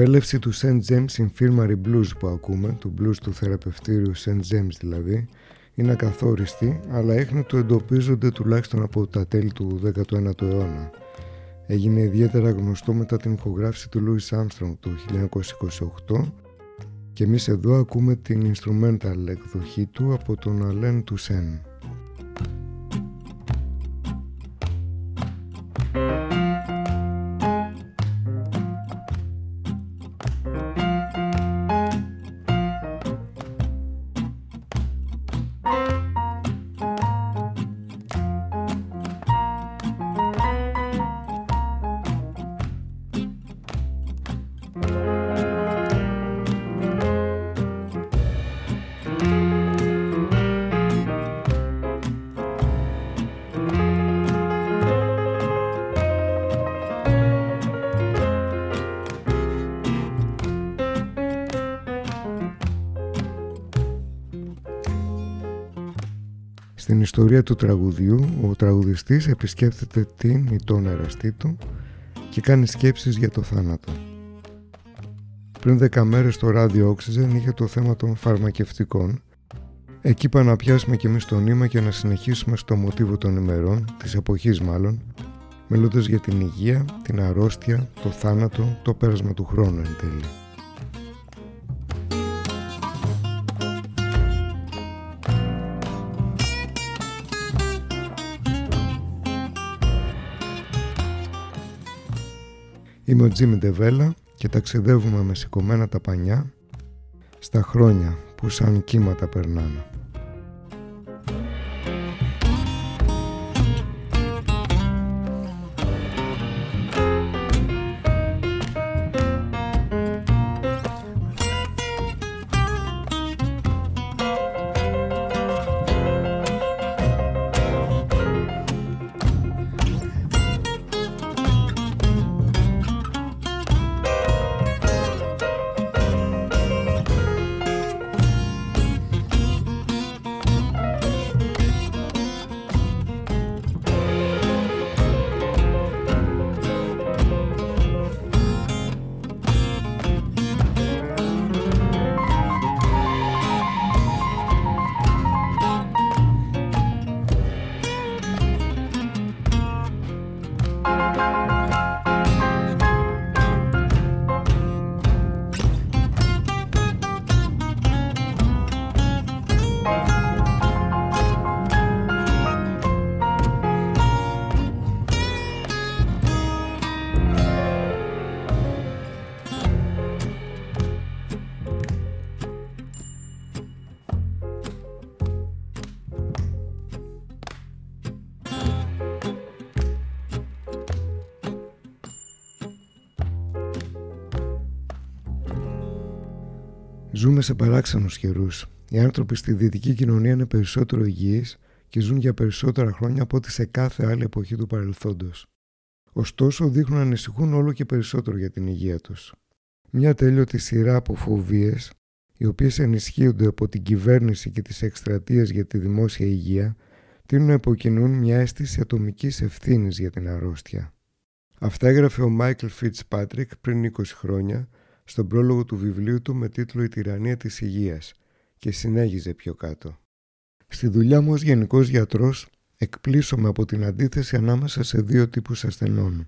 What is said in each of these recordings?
Προέλευση του St. James Infirmary Blues που ακούμε, του blues του θεραπευτήριου St. James δηλαδή, είναι ακαθόριστη, αλλά έχνη του εντοπίζονται τουλάχιστον από τα τέλη του 19ου αιώνα. Έγινε ιδιαίτερα γνωστό μετά την ηχογράφηση του Louis Armstrong το 1928 και εμείς εδώ ακούμε την instrumental εκδοχή του από τον Alain Toussaint. Στην ιστορία του τραγουδιού, ο τραγουδιστής επισκέπτεται την ή τον εραστή του και κάνει σκέψεις για το θάνατο. Πριν δέκα μέρες το ράδιο Oxygen είχε το θέμα των φαρμακευτικών. Εκεί είπα να πιάσουμε κι εμείς το νήμα και να συνεχίσουμε στο μοτίβο των ημερών, της εποχής μάλλον, μιλώντας για την υγεία, την αρρώστια, το θάνατο, το πέρασμα του χρόνου εν τέλει. Είμαι ο Τζίμι Ντεβέλα και ταξιδεύουμε με σηκωμένα τα πανιά στα χρόνια που σαν κύματα περνάνε. Σε παράξενους καιρούς. Οι άνθρωποι στη δυτική κοινωνία είναι περισσότερο υγιείς και ζουν για περισσότερα χρόνια από ό,τι σε κάθε άλλη εποχή του παρελθόντος. Ωστόσο, δείχνουν να ανησυχούν όλο και περισσότερο για την υγεία τους. Μια τέλειωτη σειρά από φοβίες, οι οποίες ενισχύονται από την κυβέρνηση και τις εκστρατείες για τη δημόσια υγεία, τείνουν να υποκινούν μια αίσθηση ατομικής ευθύνης για την αρρώστια. Αυτά έγραφε ο Μάικλ Fitzpatrick πριν 20 χρόνια στον πρόλογο του βιβλίου του με τίτλο «Η τυραννία της υγείας» και συνέγιζε πιο κάτω. Στη δουλειά μου ως γενικός γιατρός εκπλήσωμαι από την αντίθεση ανάμεσα σε δύο τύπους ασθενών.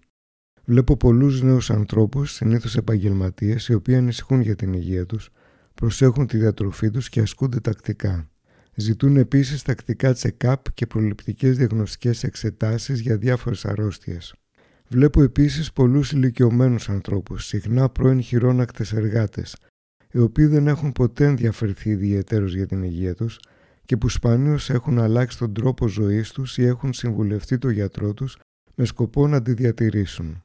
Βλέπω πολλούς νέους ανθρώπους, συνήθως επαγγελματίες, οι οποίοι ανησυχούν για την υγεία τους, προσέχουν τη διατροφή τους και ασκούνται τακτικά. Ζητούν επίσης τακτικά τσεκάπ και προληπτικές διαγνωστικές εξετάσεις για διάφορες αρρώστιες. Βλέπω επίσης πολλούς ηλικιωμένους ανθρώπους, συχνά πρώην χειρόνακτες εργάτες, οι οποίοι δεν έχουν ποτέ ενδιαφερθεί ιδιαίτερως για την υγεία τους και που σπανίως έχουν αλλάξει τον τρόπο ζωής τους ή έχουν συμβουλευτεί το γιατρό τους με σκοπό να τη διατηρήσουν.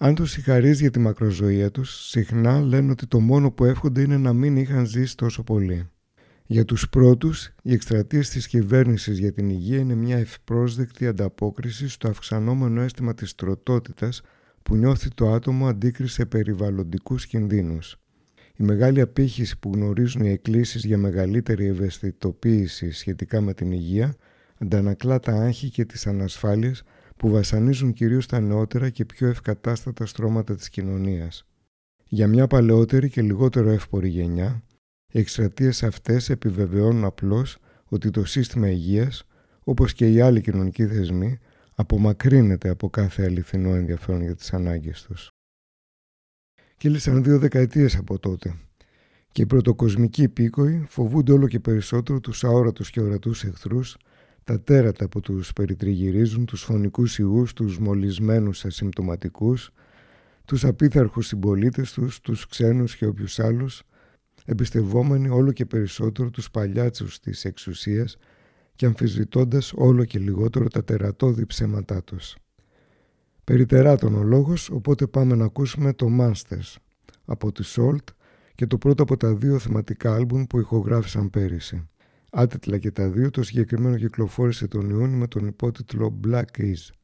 Αν τους συγχαρείς για τη μακροζωία τους, συχνά λένε ότι το μόνο που εύχονται είναι να μην είχαν ζήσει τόσο πολύ. Για τους πρώτους, οι εκστρατείες της κυβέρνησης για την υγεία είναι μια ευπρόσδεκτη ανταπόκριση στο αυξανόμενο αίσθημα της τροτότητας που νιώθει το άτομο αντίκριση σε περιβαλλοντικούς κινδύνους. Η μεγάλη απήχηση που γνωρίζουν οι εκκλήσεις για μεγαλύτερη ευαισθητοποίηση σχετικά με την υγεία αντανακλά τα άγχη και τις ανασφάλειες που βασανίζουν κυρίως τα νεότερα και πιο ευκατάστατα στρώματα της κοινωνίας. Για μια παλαιότερη και λιγότερο εύπορη γενιά, οι εκστρατείες αυτές επιβεβαιώνουν απλώς ότι το σύστημα υγείας, όπως και οι άλλοι κοινωνικοί θεσμοί, απομακρύνεται από κάθε αληθινό ενδιαφέρον για τις ανάγκες τους. Κύλησαν δύο δεκαετίες από τότε και οι πρωτοκοσμικοί υπήκοοι φοβούνται όλο και περισσότερο τους αόρατους και ορατούς εχθρούς, τα τέρατα που τους περιτριγυρίζουν, τους φωνικούς ιούς, τους μολυσμένους ασυμπτωματικούς, τους απίθαρχους συμπολίτες τους, τους ξένους και όποιους άλλους, εμπιστευόμενοι όλο και περισσότερο τους παλιάτσους της εξουσίας και αμφισβητώντας όλο και λιγότερο τα τερατώδη ψέματά τους. Περιτεράτων ο λόγος, οπότε πάμε να ακούσουμε το Masters από τη Salt και το πρώτο από τα δύο θεματικά άλμπουμ που ηχογράφησαν πέρυσι. Άτετλα και τα δύο, το συγκεκριμένο κυκλοφόρησε τον Ιούνιο με τον υπότιτλο Black Is.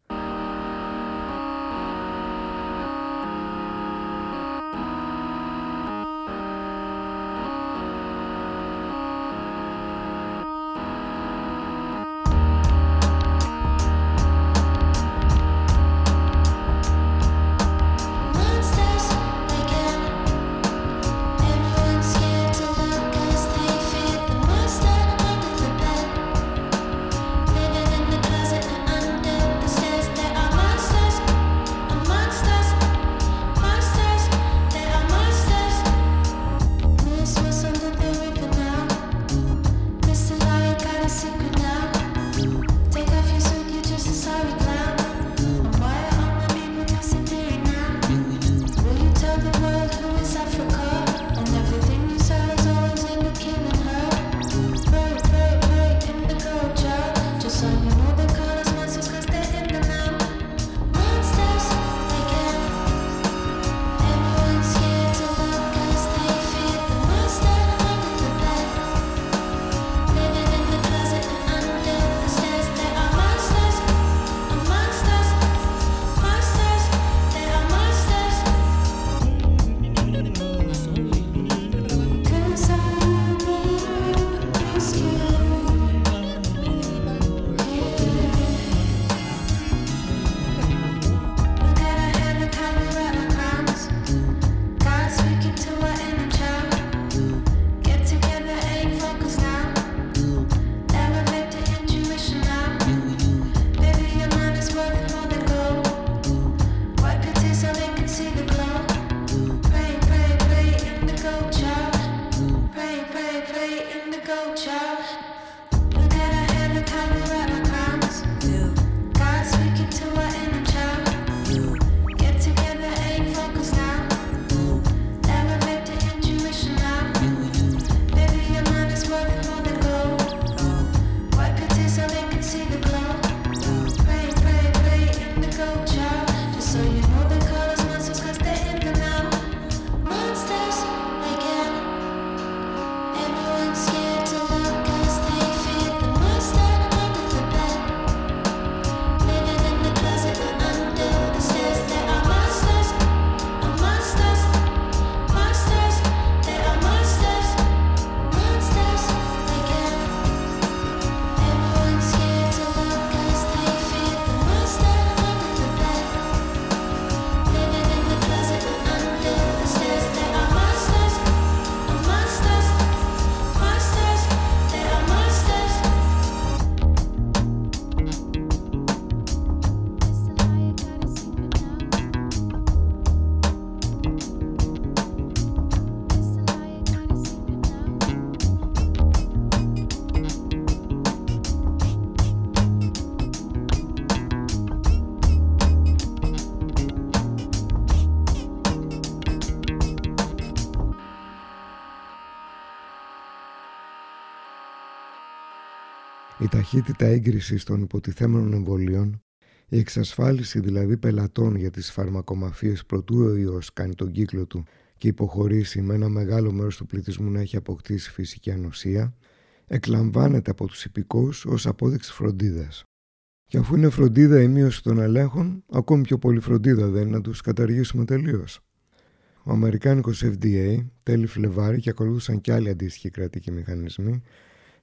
Έγκρισης των υποτιθέμενων εμβολίων, η εξασφάλιση δηλαδή πελατών για τις φαρμακομαφίες προτού ο ιός κάνει τον κύκλο του και υποχωρήσει με ένα μεγάλο μέρος του πληθυσμού να έχει αποκτήσει φυσική ανοσία, εκλαμβάνεται από τους υπηκόους ως απόδειξη φροντίδας. Και αφού είναι φροντίδα η μείωση των ελέγχων, ακόμη πιο πολύ φροντίδα δεν είναι να τους καταργήσουμε τελείως. Ο Αμερικάνικος FDA, τέλη Φλεβάρη και ακολούθησαν και άλλοι αντίστοιχοι κρατικοί μηχανισμοί,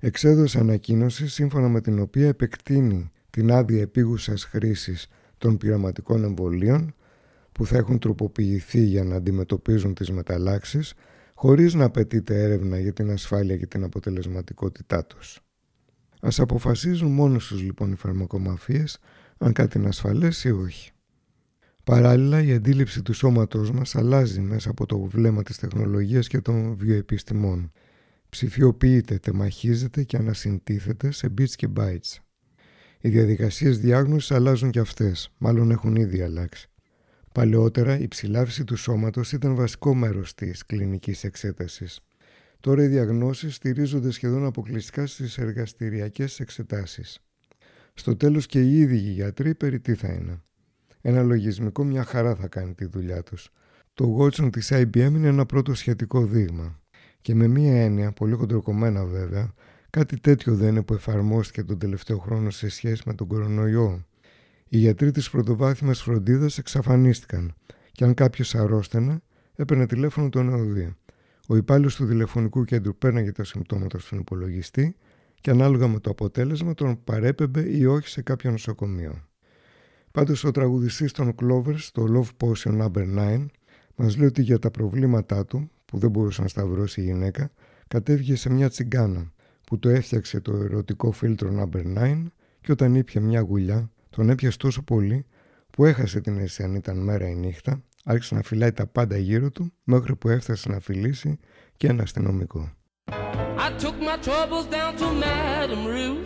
εξέδωσε ανακοίνωση σύμφωνα με την οποία επεκτείνει την άδεια επίγουσας χρήσης των πειραματικών εμβολίων που θα έχουν τροποποιηθεί για να αντιμετωπίζουν τις μεταλλάξεις χωρίς να απαιτείται έρευνα για την ασφάλεια και την αποτελεσματικότητά τους. Ας αποφασίζουν μόνος τους λοιπόν οι φαρμακομαφίες αν κάτι είναι ασφαλές ή όχι. Παράλληλα η αντίληψη του σώματός μας αλλάζει μέσα από το βλέμμα της τεχνολογίας και των βιοεπιστημών. Ψηφιοποιείται, τεμαχίζεται και ανασυντίθεται σε bits και bytes. Οι διαδικασίες διάγνωσης αλλάζουν και αυτές, μάλλον έχουν ήδη αλλάξει. Παλαιότερα η ψηλάφιση του σώματος ήταν βασικό μέρος της κλινικής εξέτασης. Τώρα οι διαγνώσεις στηρίζονται σχεδόν αποκλειστικά στις εργαστηριακές εξετάσεις. Στο τέλος και οι ίδιοι οι γιατροί περί τι θα είναι. Ένα λογισμικό μια χαρά θα κάνει τη δουλειά τους. Το Watson της IBM είναι ένα πρώτο σχετικό δείγμα. Και με μία έννοια, πολύ χοντροκομμένα βέβαια, κάτι τέτοιο δεν είναι που εφαρμόστηκε τον τελευταίο χρόνο σε σχέση με τον κορονοϊό. Οι γιατροί της πρωτοβάθμιας φροντίδας εξαφανίστηκαν και αν κάποιος αρρώστενε, έπαιρνε τηλέφωνο τον ΕΟΔΗ. Ο υπάλληλος του τηλεφωνικού κέντρου πέρναγε τα συμπτώματα στον υπολογιστή και ανάλογα με το αποτέλεσμα τον παρέπεμπε ή όχι σε κάποιο νοσοκομείο. Πάντως ο τραγουδιστής των Clovers, το Love Potion Number 9, μας λέει ότι για τα προβλήματά του, που δεν μπορούσε να σταυρώσει η γυναίκα, κατέβηκε σε μια τσιγκάνα, που το έφτιαξε το ερωτικό φίλτρο Number 9 και όταν ήπια μια γουλιά, τον έπιασε τόσο πολύ που έχασε την αίσθηση αν ήταν μέρα ή νύχτα, άρχισε να φυλάει τα πάντα γύρω του μέχρι που έφτασε να φιλήσει και ένα αστυνομικό. I took my troubles down to Madam Ruth.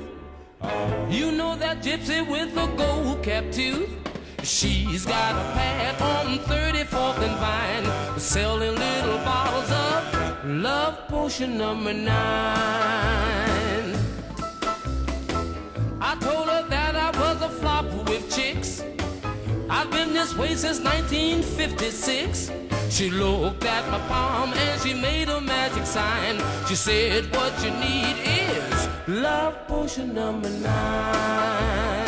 You know that gypsy with the gold cap tooth. She's got a pad on 34th and Vine, selling little bottles of love potion number nine. I told her that I was a flop with chicks. I've been this way since 1956. She looked at my palm and she made a magic sign. She said, What you need is love potion number nine.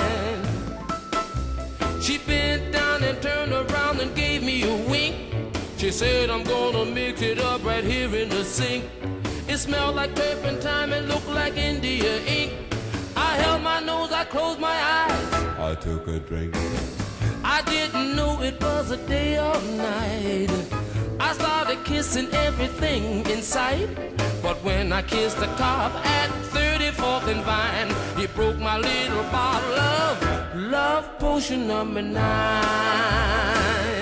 She bent down and turned around and gave me a wink. She said, I'm gonna mix it up right here in the sink. It smelled like turpentine and looked like India ink. I held my nose, I closed my eyes. I took a drink. I didn't know it was a day or night. I started kissing everything in sight. But when I kissed the cop at 34th and Vine, he broke my little bottle of love potion number nine.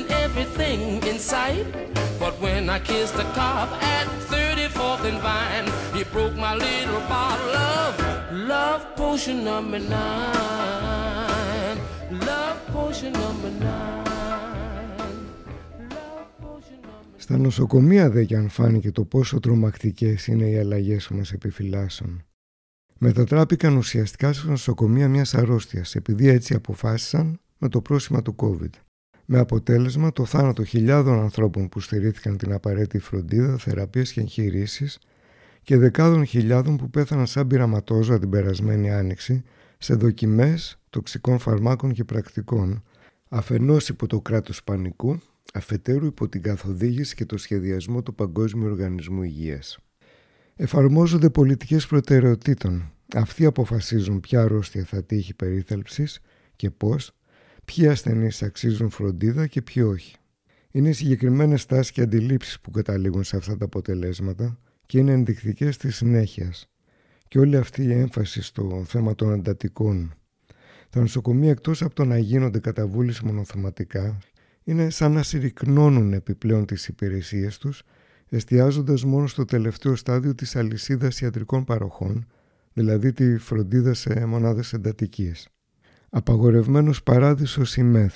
Started kissing everything in sight. But when I kissed the cop at 34th and Vine, he broke my little bottle of love potion number nine. Love potion number nine. Στα νοσοκομεία δε κι αν φάνηκε το πόσο τρομακτικές είναι οι αλλαγές που μας επιφυλάσσουν. Μετατράπηκαν ουσιαστικά στα νοσοκομεία μιας αρρώστιας επειδή έτσι αποφάσισαν με το πρόσημα του COVID. Με αποτέλεσμα το θάνατο χιλιάδων ανθρώπων που στηρίχθηκαν την απαραίτητη φροντίδα, θεραπείες και εγχειρήσεις και δεκάδων χιλιάδων που πέθαναν σαν πειραματόζωα την περασμένη άνοιξη σε δοκιμές τοξικών φαρμάκων και πρακτικών αφενός υπό το κράτος πανικού αφετέρου υπό την καθοδήγηση και το σχεδιασμό του Παγκόσμιου Οργανισμού Υγείας. Εφαρμόζονται πολιτικές προτεραιοτήτων. Αυτοί αποφασίζουν ποια αρρώστια θα τύχει περίθαλψης και πώς, ποιοι ασθενείς αξίζουν φροντίδα και ποιοι όχι. Είναι συγκεκριμένες τάσεις και αντιλήψεις που καταλήγουν σε αυτά τα αποτελέσματα και είναι ενδεικτικές της συνέχειας. Και όλη αυτή η έμφαση στο θέμα των εντατικών. Τα νοσοκομεία εκτός από το να γίνονται κατά μονοθεματικά είναι σαν να συρρυκνώνουν επιπλέον τις υπηρεσίες τους, εστιάζοντας μόνο στο τελευταίο στάδιο της αλυσίδας ιατρικών παροχών, δηλαδή τη φροντίδα σε μονάδες εντατικής. Απαγορευμένος παράδεισος η ΜΕΘ,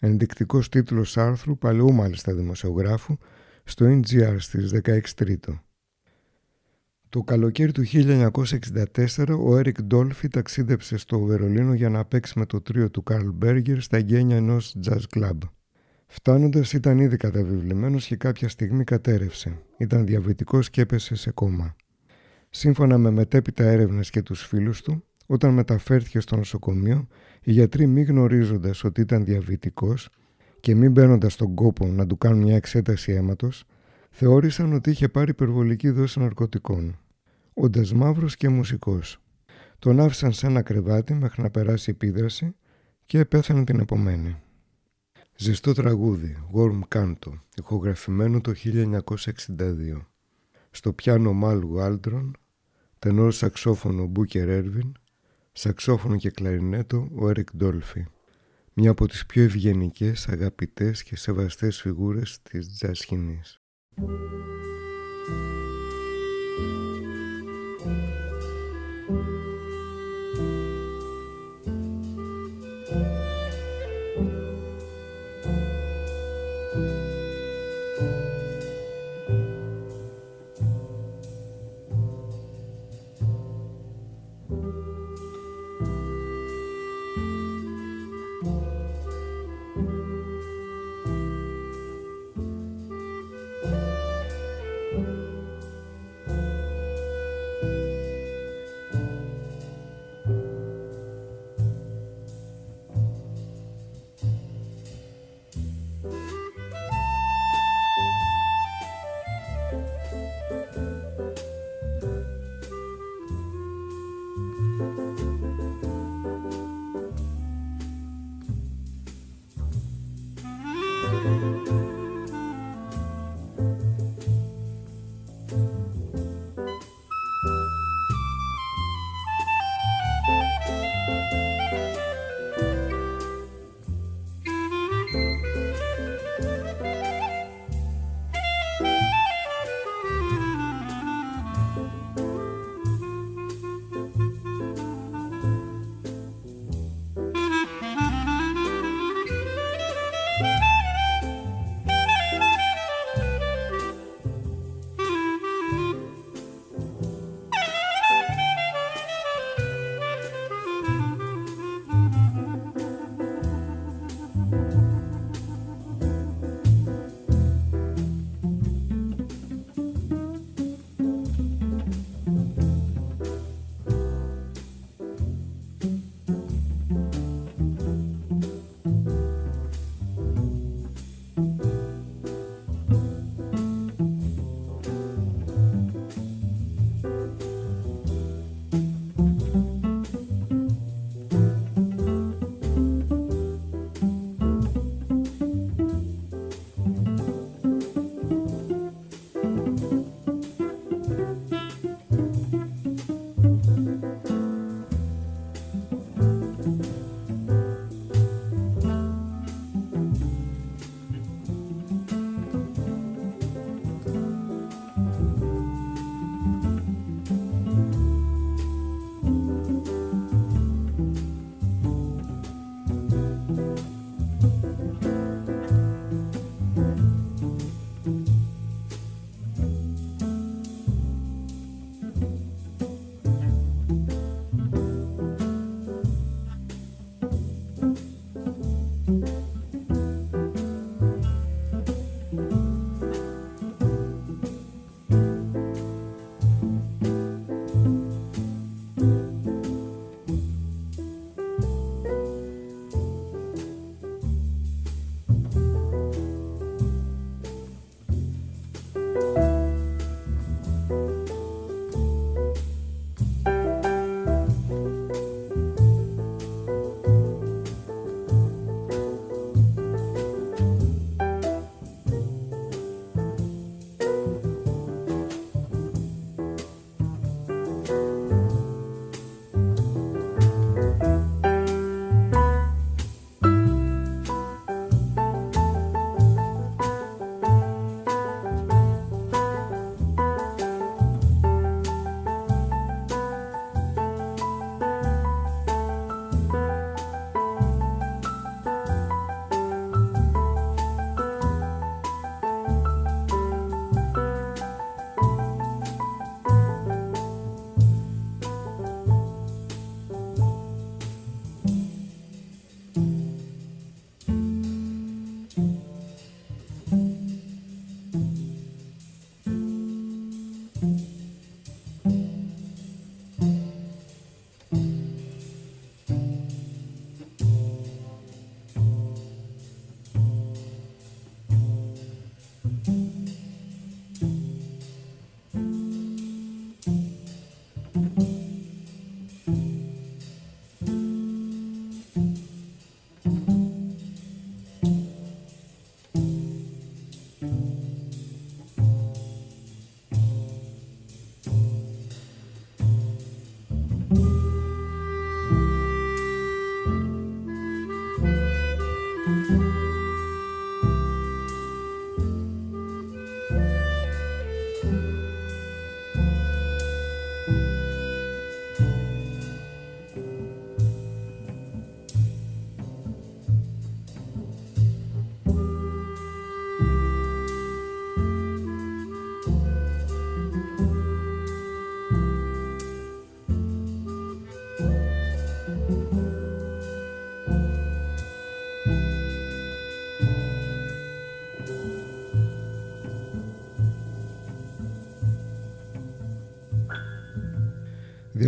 ενδεικτικός τίτλος άρθρου παλαιού μάλιστα δημοσιογράφου, στο NGR στις 16 Τρίτο. Το καλοκαίρι του 1964 ο Έρικ Ντόλφι ταξίδεψε στο Βερολίνο για να παίξει με το τρίο του Καρλ Μπέργκερ στα γένια ενός jazz club. Φτάνοντας ήταν ήδη καταβιβλημένος και κάποια στιγμή κατέρευσε. Ήταν διαβητικός και έπεσε σε κόμμα. Σύμφωνα με μετέπειτα έρευνες και τους φίλους του, όταν μεταφέρθηκε στο νοσοκομείο, οι γιατροί μη γνωρίζοντας ότι ήταν διαβητικός και μην μπαίνοντας στον κόπο να του κάνουν μια εξέταση αίματος, θεώρησαν ότι είχε πάρει υπερβολική δόση ναρκωτικών. Όντας μαύρος και μουσικός. Τον άφησαν σε ένα κρεβάτι μέχρι να περάσει η επίδραση και πέθανε την επομένη. Ζεστό τραγούδι, Warm Canto, ηχογραφημένο το 1962. Στο πιάνο Μαλ Γουόλντρον, τενόρ σαξόφωνο Μπούκερ Έρβιν, σαξόφωνο και κλαρινέτο ο Έρικ Ντόλφι. Μια από τις πιο ευγενικές, αγαπητές και σεβαστές φιγούρες της τζαζ σκηνής.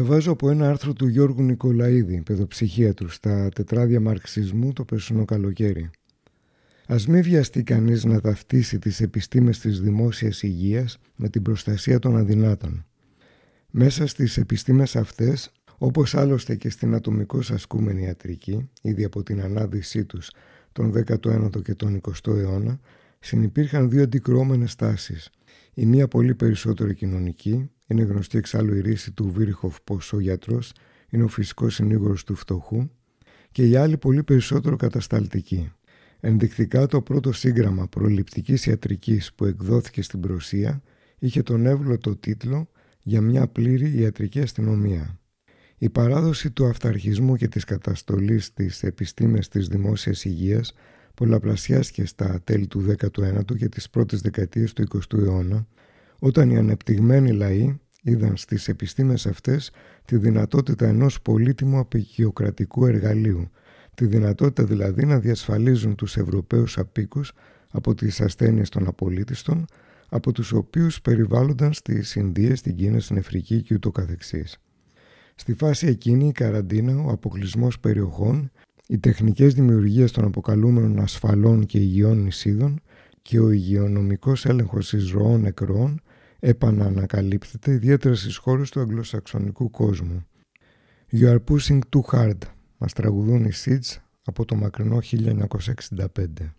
Διαβάζω από ένα άρθρο του Γιώργου Νικολαίδη, παιδοψυχίατρου, στα τετράδια μαρξισμού το περσινό καλοκαίρι. Ας μην βιαστεί κανείς να ταυτίσει τις επιστήμες της δημόσιας υγείας με την προστασία των αδυνάτων. Μέσα στις επιστήμες αυτές, όπως άλλωστε και στην ατομικώς ασκούμενη ιατρική, ήδη από την ανάδυσή τους τον 19ο και τον 20ο αιώνα, συνυπήρχαν δύο αντικρουόμενες τάσεις. Η μία πολύ περισσότερο κοινωνική, είναι γνωστή εξάλλου η ρίση του Βίριχοφ πως ο γιατρός είναι ο φυσικός συνήγορος του φτωχού και η άλλη πολύ περισσότερο κατασταλτική. Ενδεικτικά το πρώτο σύγγραμμα προληπτικής ιατρικής που εκδόθηκε στην Προσία είχε τον εύλωτο τίτλο «Για μια πλήρη ιατρική αστυνομία». Η παράδοση του αυταρχισμού και της καταστολής στις επιστήμες της δημόσιας υγείας πολλαπλασιάστηκε στα τέλη του 19ου και τις πρώτες δεκαετίες του 20ου αιώνα όταν οι ανεπτυγμένοι λαοί είδαν στις επιστήμες αυτές τη δυνατότητα ενός πολύτιμου απεικιοκρατικού εργαλείου, τη δυνατότητα δηλαδή να διασφαλίζουν τους Ευρωπαίους απίκους από τις ασθένειες των απολύτιστων, από τους οποίους περιβάλλονταν στις Ινδίες, στην Κίνα, στην Αφρική και ούτω καθεξής. Στη φάση εκείνη η καραντίνα, ο αποκλεισμός περιοχών, οι τεχνικές δημιουργίες των αποκαλούμενων ασφαλών και υγιών νησίδων και ο υγειονομικός έλεγχος εισρωών νεκρών επαναανακαλύπτεται ιδιαίτερα στις χώρες του αγγλοσαξονικού κόσμου. You are pushing too hard, μας τραγουδούν οι Seeds από το μακρινό 1965.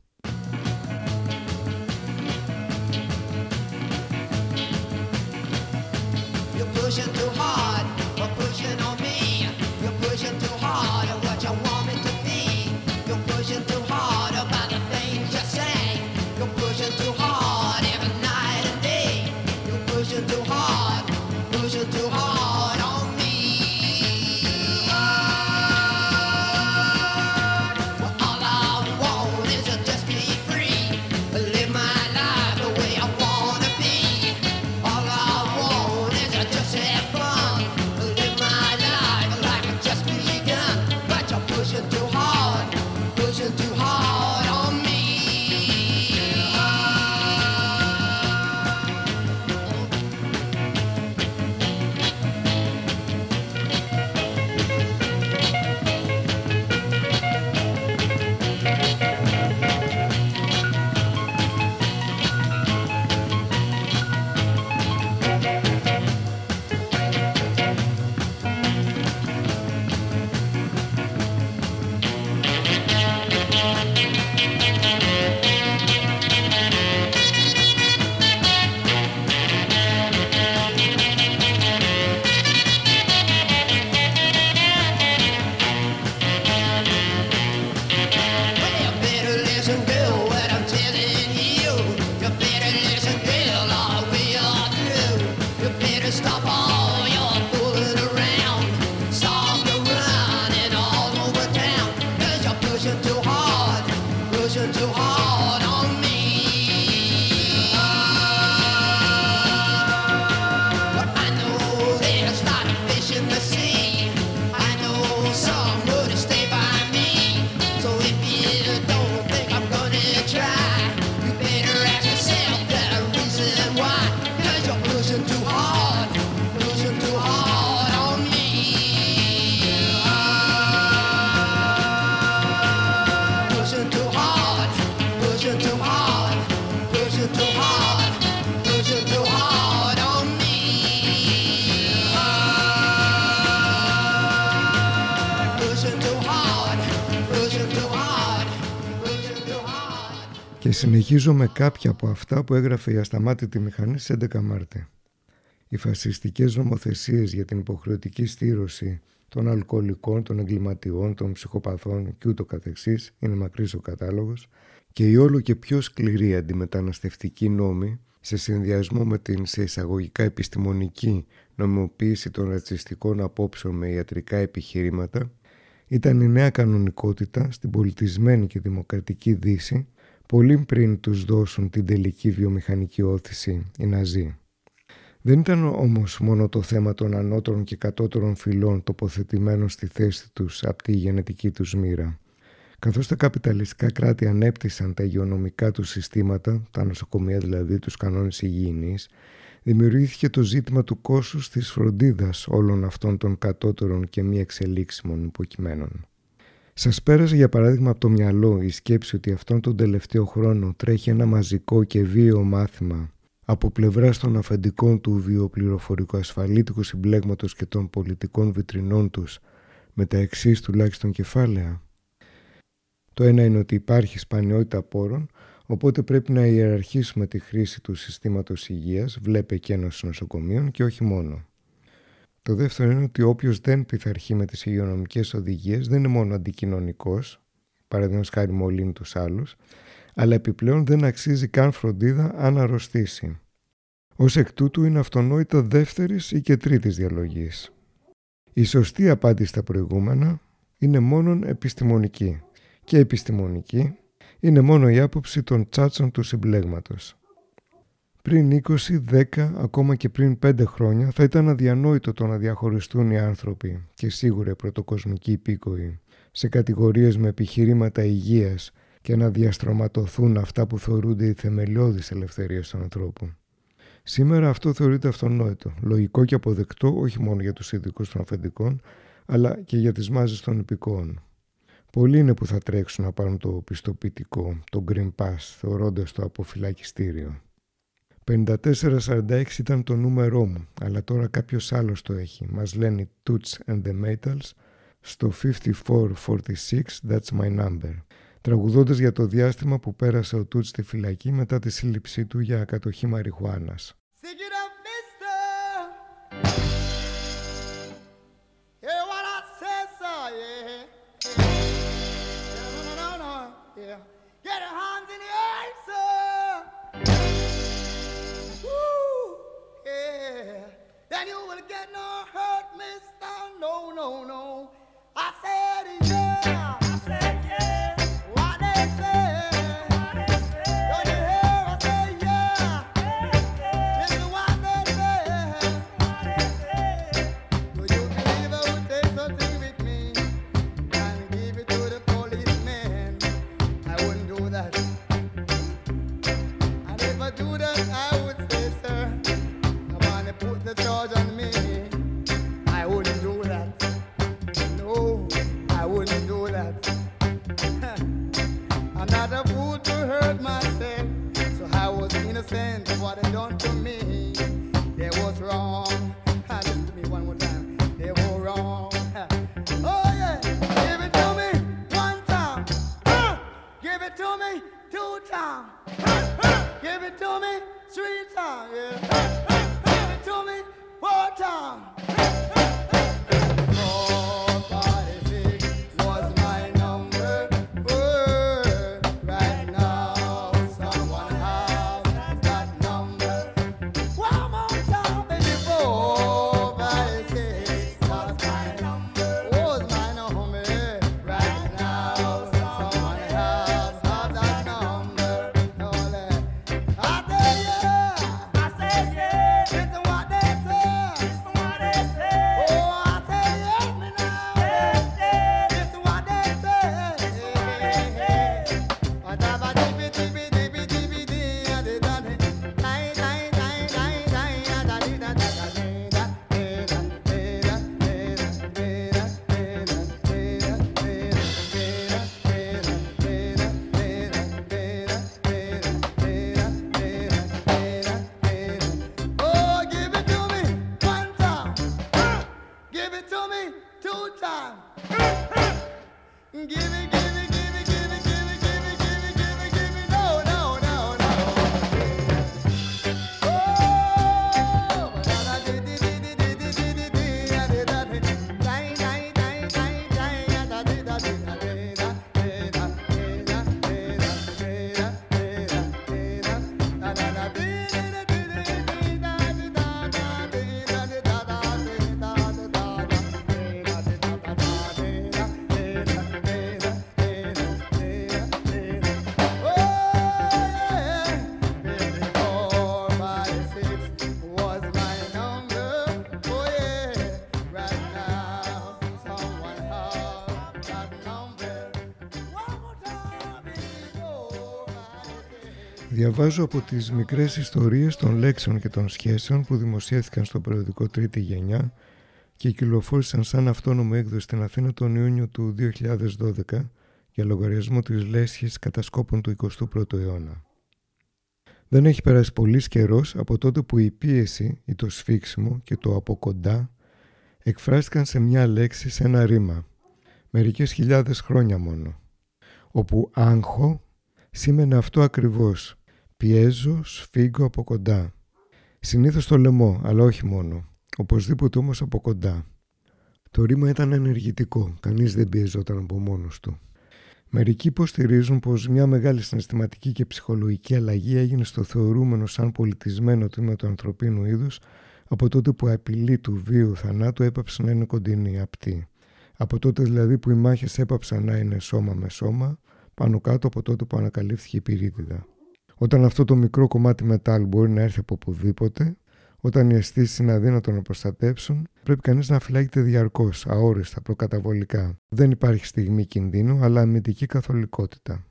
Συνεχίζω με κάποια από αυτά που έγραφε η ασταμάτητη μηχανή στις 11 Μάρτη. Οι φασιστικές νομοθεσίες για την υποχρεωτική στήρωση των αλκοολικών, των εγκληματιών, των ψυχοπαθών και ούτω καθεξής, είναι μακρύς ο κατάλογος, και η όλο και πιο σκληρή αντιμεταναστευτική νόμη, σε συνδυασμό με την σε εισαγωγικά επιστημονική νομιμοποίηση των ρατσιστικών απόψεων με ιατρικά επιχειρήματα, ήταν η νέα κανονικότητα στην πολιτισμένη και δημοκρατική Δύση πολύ πριν τους δώσουν την τελική βιομηχανική όθηση οι Ναζί. Δεν ήταν όμως μόνο το θέμα των ανώτερων και κατώτερων φυλών τοποθετημένων στη θέση τους από τη γενετική τους μοίρα. Καθώς τα καπιταλιστικά κράτη ανέπτυσαν τα υγειονομικά τους συστήματα, τα νοσοκομεία δηλαδή, τους κανόνες υγιεινής, δημιουργήθηκε το ζήτημα του κόσους της φροντίδας όλων αυτών των κατώτερων και μη εξελίξιμων υποκειμένων. Σας πέρασε για παράδειγμα από το μυαλό η σκέψη ότι αυτόν τον τελευταίο χρόνο τρέχει ένα μαζικό και βίαιο μάθημα από πλευράς των αφεντικών του βιοπληροφορικοασφαλίτικου συμπλέγματος και των πολιτικών βιτρινών τους με τα εξής τουλάχιστον κεφάλαια. Το ένα είναι ότι υπάρχει σπανιότητα πόρων, οπότε πρέπει να ιεραρχήσουμε τη χρήση του συστήματος υγείας, βλέπε και ένωση νοσοκομείων και όχι μόνο. Το δεύτερο είναι ότι όποιος δεν πειθαρχεί με τις υγειονομικές οδηγίες δεν είναι μόνο αντικοινωνικός, παραδείγματος χάρη μολύνει τους άλλους, αλλά επιπλέον δεν αξίζει καν φροντίδα αν αρρωστήσει. Ω εκ τούτου είναι αυτονόητα δεύτερης ή και τρίτης διαλογής. Η σωστή απάντηση στα προηγούμενα είναι μόνον επιστημονική και επιστημονική είναι μόνο η άποψη των τσάτσων του συμπλέγματος. Πριν 20, 10, ακόμα και πριν 5 χρόνια θα ήταν αδιανόητο το να διαχωριστούν οι άνθρωποι και σίγουρα οι πρωτοκοσμικοί υπήκοοι σε κατηγορίες με επιχειρήματα υγείας και να διαστρωματωθούν αυτά που θεωρούνται οι θεμελιώδεις ελευθερίες των ανθρώπων. Σήμερα αυτό θεωρείται αυτονόητο, λογικό και αποδεκτό όχι μόνο για τους ειδικούς των αφεντικών, αλλά και για τις μάζες των υπηκόων. Πολλοί είναι που θα τρέξουν να πάρουν το πιστοποιητικό, το Green Pass, θεωρώντας το αποφυλακιστήριο. 5446 ήταν το νούμερό μου, αλλά τώρα κάποιος άλλος το έχει. Μας λένε Toots and the Metals στο 5446, that's my number. Τραγουδώντας για το διάστημα που πέρασε ο Toots στη φυλακή μετά τη σύλληψή του για κατοχή μαριχουάνας. Daniel will get no hurt, mister. No, no, no. I said, yeah. Was what they done to me. Διαβάζω από τις μικρές ιστορίες των λέξεων και των σχέσεων που δημοσιεύτηκαν στο περιοδικό Τρίτη Γενιά και κυκλοφόρησαν σαν αυτόνομο έκδοση στην Αθήνα τον Ιούνιο του 2012 για λογαριασμό της λέσχης κατασκόπων του 21ου αιώνα. Δεν έχει περάσει πολύς καιρός από τότε που η πίεση ή το σφίξιμο και το από κοντά εκφράστηκαν σε μια λέξη σε ένα ρήμα, μερικές χιλιάδες χρόνια μόνο, όπου άγχο σήμαινε αυτό ακριβώς, πιέζω, σφίγγω από κοντά. Συνήθως το λαιμό, αλλά όχι μόνο, οπωσδήποτε όμως από κοντά. Το ρήμα ήταν ενεργητικό, κανείς δεν πιεζόταν από μόνος του. Μερικοί υποστηρίζουν πως μια μεγάλη συναισθηματική και ψυχολογική αλλαγή έγινε στο θεωρούμενο σαν πολιτισμένο τμήμα του ανθρωπίνου είδους από τότε που η απειλή του βίου θανάτου έπαψε να είναι κοντινή, απτή. Από τότε δηλαδή που οι μάχες έπαψαν να είναι σώμα με σώμα, πάνω κάτω από τότε που ανακαλύφθηκε η πυρίτιδα. Όταν αυτό το μικρό κομμάτι μετάλλου μπορεί να έρθει από οπουδήποτε, όταν οι αισθήσεις είναι αδύνατο να προστατέψουν, πρέπει κανείς να φυλάγεται διαρκώς, αόριστα, προκαταβολικά. Δεν υπάρχει στιγμή κινδύνου, αλλά αμυντική καθολικότητα.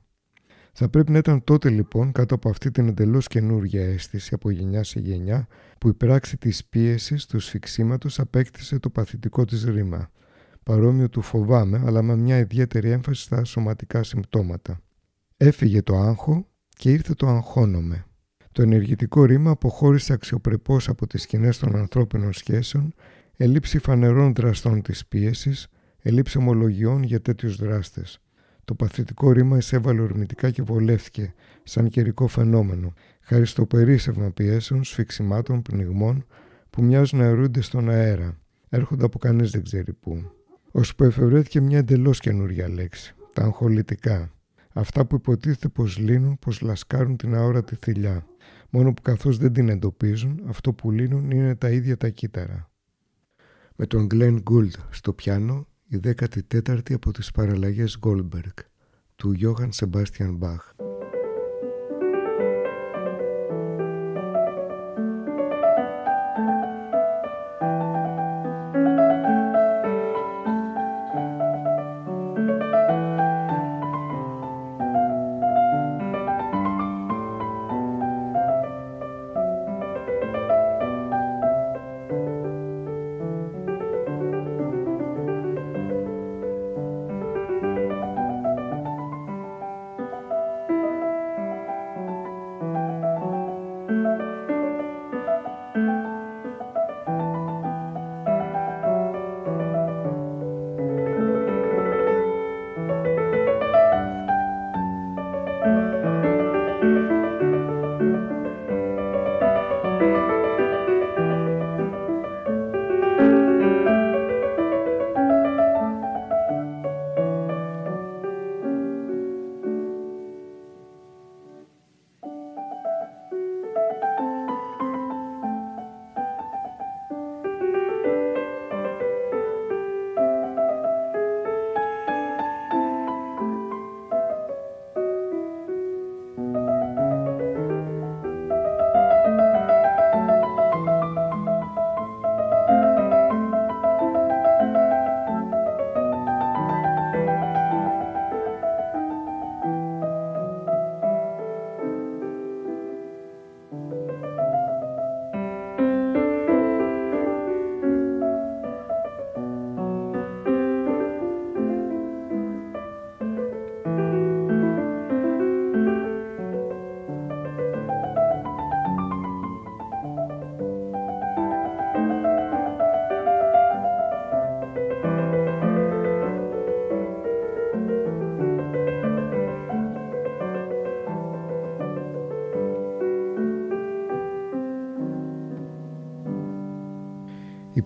Θα πρέπει να ήταν τότε λοιπόν κάτω από αυτή την εντελώς καινούργια αίσθηση από γενιά σε γενιά που η πράξη της πίεσης του σφιξίματος απέκτησε το παθητικό της ρήμα. Παρόμοιο του φοβάμαι, αλλά με μια ιδιαίτερη έμφαση στα σωματικά συμπτώματα. Έφυγε το άγχο και ήρθε το αγχώνομαι. Το ενεργητικό ρήμα αποχώρησε αξιοπρεπώς από τις σκηνές των ανθρώπινων σχέσεων, ελήψη φανερών δραστών της πίεσης, ελήψη ομολογιών για τέτοιους δράστες. Το παθητικό ρήμα εισέβαλε ορμητικά και βολεύτηκε, σαν καιρικό φαινόμενο, χάρη στο περίσσευμα πιέσεων, σφιξιμάτων, πνιγμών, που μοιάζουν να αιρούνται στον αέρα. Έρχονται από κανείς δεν ξέρει πού. Ώσπου εφευρέθηκε μια εντελώς καινούρια λέξη, τα αγχολητικά. Αυτά που υποτίθεται πως λύνουν, πως λασκάρουν την αόρατη θηλιά μόνο που καθώς δεν την εντοπίζουν, αυτό που λύνουν είναι τα ίδια τα κύτταρα. Με τον Glenn Gould στο πιάνο, η 14η από τις παραλλαγές Goldberg, του Johann Sebastian Bach.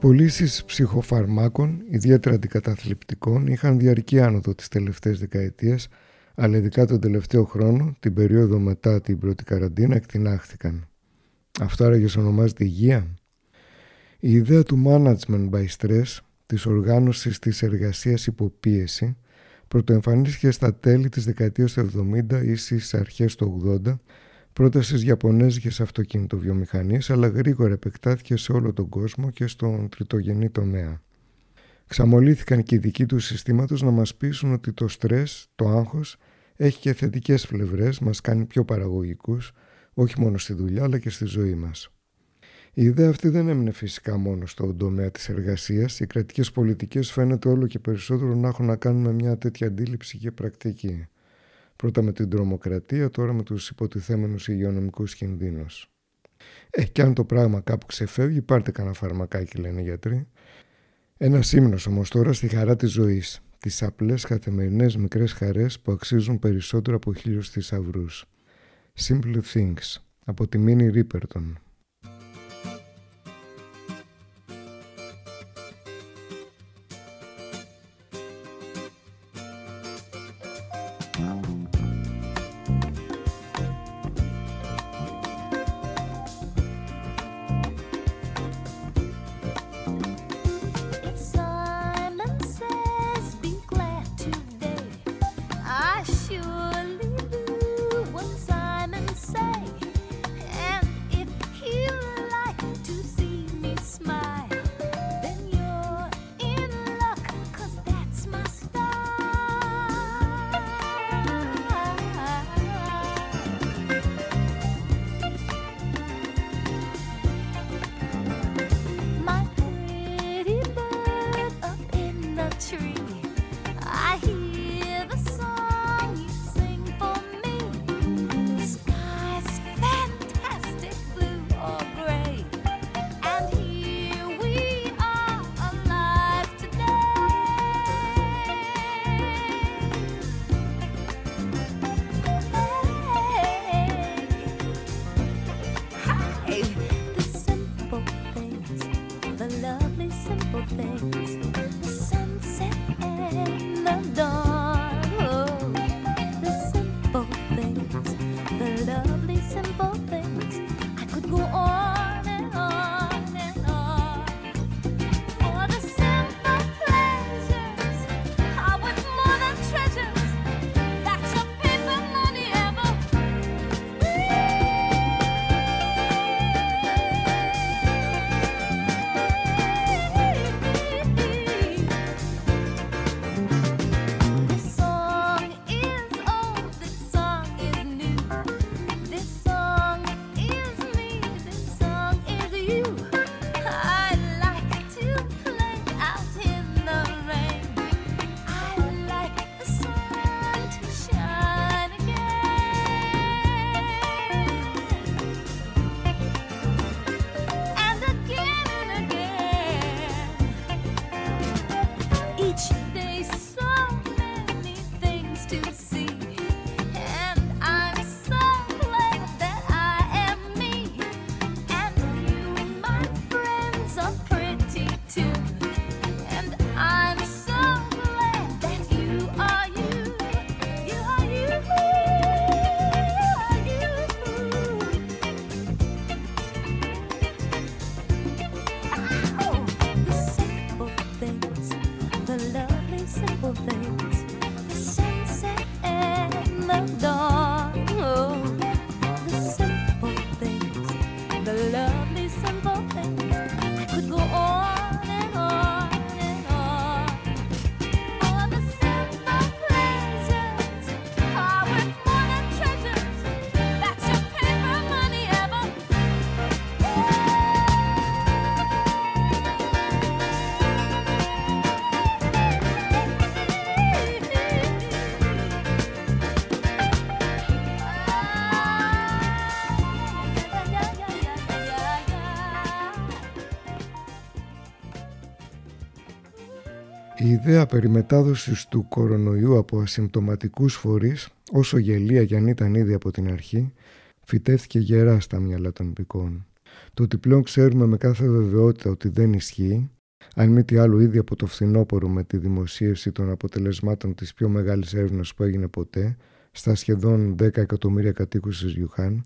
Πωλήσει ψυχοφαρμάκων, ιδιαίτερα αντικαταθλιπτικών, είχαν διαρκή άνοδο τις τελευταίες δεκαετίες, αλλά ειδικά τον τελευταίο χρόνο, την περίοδο μετά την πρώτη καραντίνα, εκτινάχθηκαν. Αυτό άραγε ονομάζεται υγεία. Η ιδέα του management by stress, της οργάνωσης της εργασίας υποπίεση, πρωτοεμφανίστηκε στα τέλη της δεκαετίας του 70 ή στις αρχές του 80 πρώτα στις Ιαπωνέζικες αυτοκινητοβιομηχανίες, αλλά γρήγορα επεκτάθηκε σε όλο τον κόσμο και στον τριτογενή τομέα. Ξαμολύθηκαν και οι δικοί του συστήματος να μας πείσουν ότι το στρες, το άγχος, έχει και θετικές πλευρές, μας κάνει πιο παραγωγικούς, όχι μόνο στη δουλειά αλλά και στη ζωή μας. Η ιδέα αυτή δεν έμεινε φυσικά μόνο στον τομέα της εργασίας. Οι κρατικές πολιτικές φαίνεται όλο και περισσότερο να έχουν να κάνουν με μια τέτοια αντίληψη και πρακτική. Πρώτα με την τρομοκρατία, τώρα με τους υποτιθέμενους υγειονομικούς κινδύνους. Ε, και αν το πράγμα κάπου ξεφεύγει, πάρτε κανένα φαρμακάκι, λένε οι γιατροί. Ένας ύμνος όμως τώρα στη χαρά της ζωής. Τις απλές καθημερινές μικρές χαρές που αξίζουν περισσότερο από χίλιου θησαυρούς. Simple Things από τη Μίνι Ρίπερτον. Ιδέα περί μετάδοσης του κορονοϊού από ασυμπτωματικούς φορείς, όσο γελία για αν ήταν ήδη από την αρχή, φυτεύτηκε γερά στα μυαλά των υπηκών. Το ότι πλέον ξέρουμε με κάθε βεβαιότητα ότι δεν ισχύει, αν μη τι άλλο ήδη από το φθινόπωρο με τη δημοσίευση των αποτελεσμάτων της πιο μεγάλης έρευνας που έγινε ποτέ, στα σχεδόν 10 εκατομμύρια κατοίκους της Γιουχάν,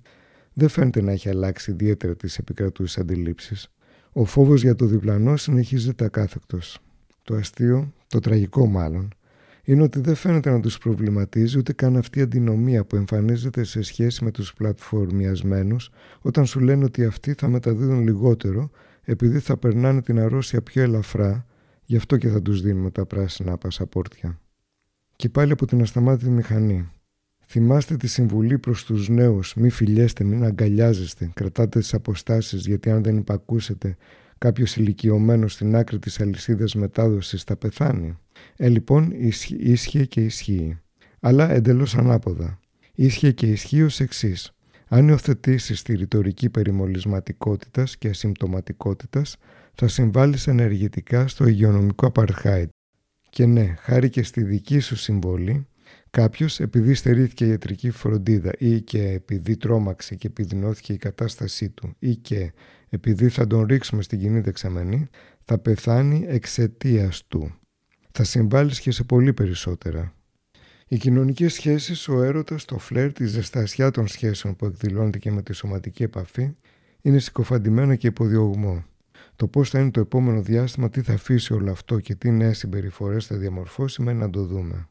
δεν φαίνεται να έχει αλλάξει ιδιαίτερα τις επικρατούσες αντιλήψεις. Ο φόβος για το διπλανό συνεχίζεται ακάθεκτος. Το αστείο, το τραγικό μάλλον, είναι ότι δεν φαίνεται να τους προβληματίζει ούτε καν αυτή η αντινομία που εμφανίζεται σε σχέση με τους πλατφορμιασμένους όταν σου λένε ότι αυτοί θα μεταδίδουν λιγότερο επειδή θα περνάνε την αρρώστια πιο ελαφρά, γι' αυτό και θα τους δίνουμε τα πράσινα πασαπόρτια. Και πάλι από την ασταμάτητη μηχανή. Θυμάστε τη συμβουλή προς τους νέους, μη φιλιέστε, μην αγκαλιάζεστε, κρατάτε τις αποστάσεις γιατί αν δεν υπακούσετε κάποιος ηλικιωμένος στην άκρη της αλυσίδας μετάδοσης θα πεθάνει. Ε, λοιπόν, ίσχυε και ισχύει. Αλλά εντελώς ανάποδα. Ίσχυε και ισχύει ως εξής. Αν υιοθετήσεις τη ρητορική περιμολυσματικότητας και ασυμπτωματικότητας, θα συμβάλλεις ενεργητικά στο υγειονομικό apartheid. Και ναι, χάρη και στη δική σου συμβολή, κάποιος επειδή στερήθηκε ιατρική φροντίδα ή και επειδή τρόμαξε και επιδεινώθηκε η κατάστασή του ή και επειδή θα τον ρίξουμε στην κοινή δεξαμενή, θα πεθάνει εξαιτίας του. Θα συμβάλλεις και σε πολύ περισσότερα. Οι κοινωνικές σχέσεις, ο έρωτας, το φλερ, τη ζεστασιά των σχέσεων που εκδηλώνεται και με τη σωματική επαφή είναι συκοφαντημένο και υποδιωγμό. Το πώς θα είναι το επόμενο διάστημα, τι θα αφήσει όλο αυτό και τι νέες συμπεριφορές θα διαμορφώσει, μένει να το δούμε.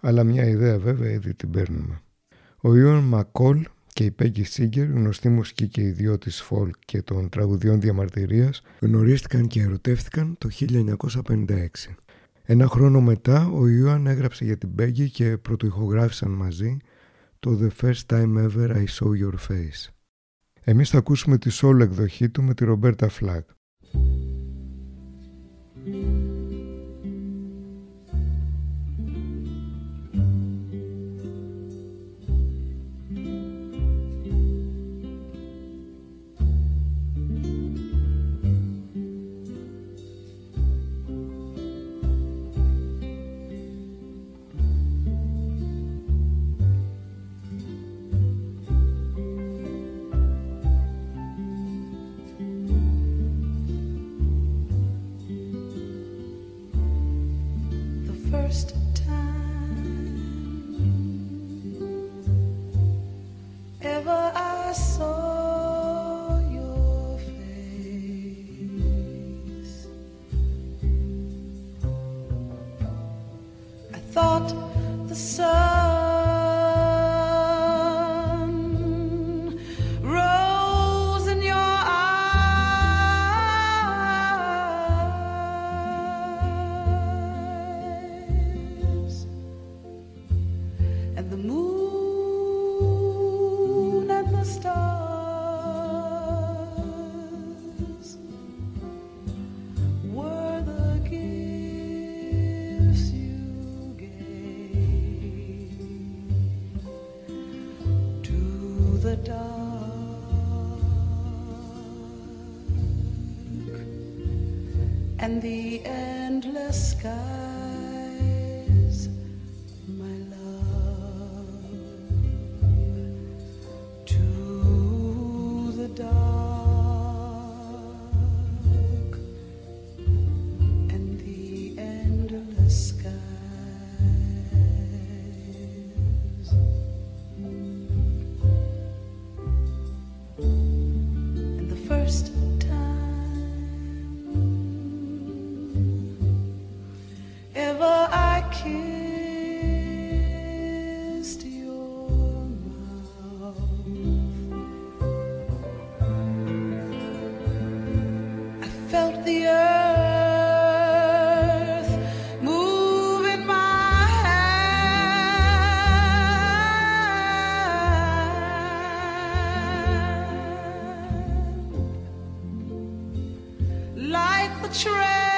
Αλλά μια ιδέα βέβαια ήδη την παίρνουμε. Ο Ιωάν Μακόλ και η Πέγκη Σίγκερ, γνωστή μουσική και ιδιώτης φολ και των τραγουδιών διαμαρτυρίας, γνωρίστηκαν και ερωτεύτηκαν το 1956. Ένα χρόνο μετά ο Ιωάν έγραψε για την Πέγκη και πρωτοϊχογράφησαν μαζί το The First Time Ever I Saw Your Face. Εμείς θα ακούσουμε τη solo εκδοχή του με τη Ρομπέρτα Φλάκ. the endless sky. trail.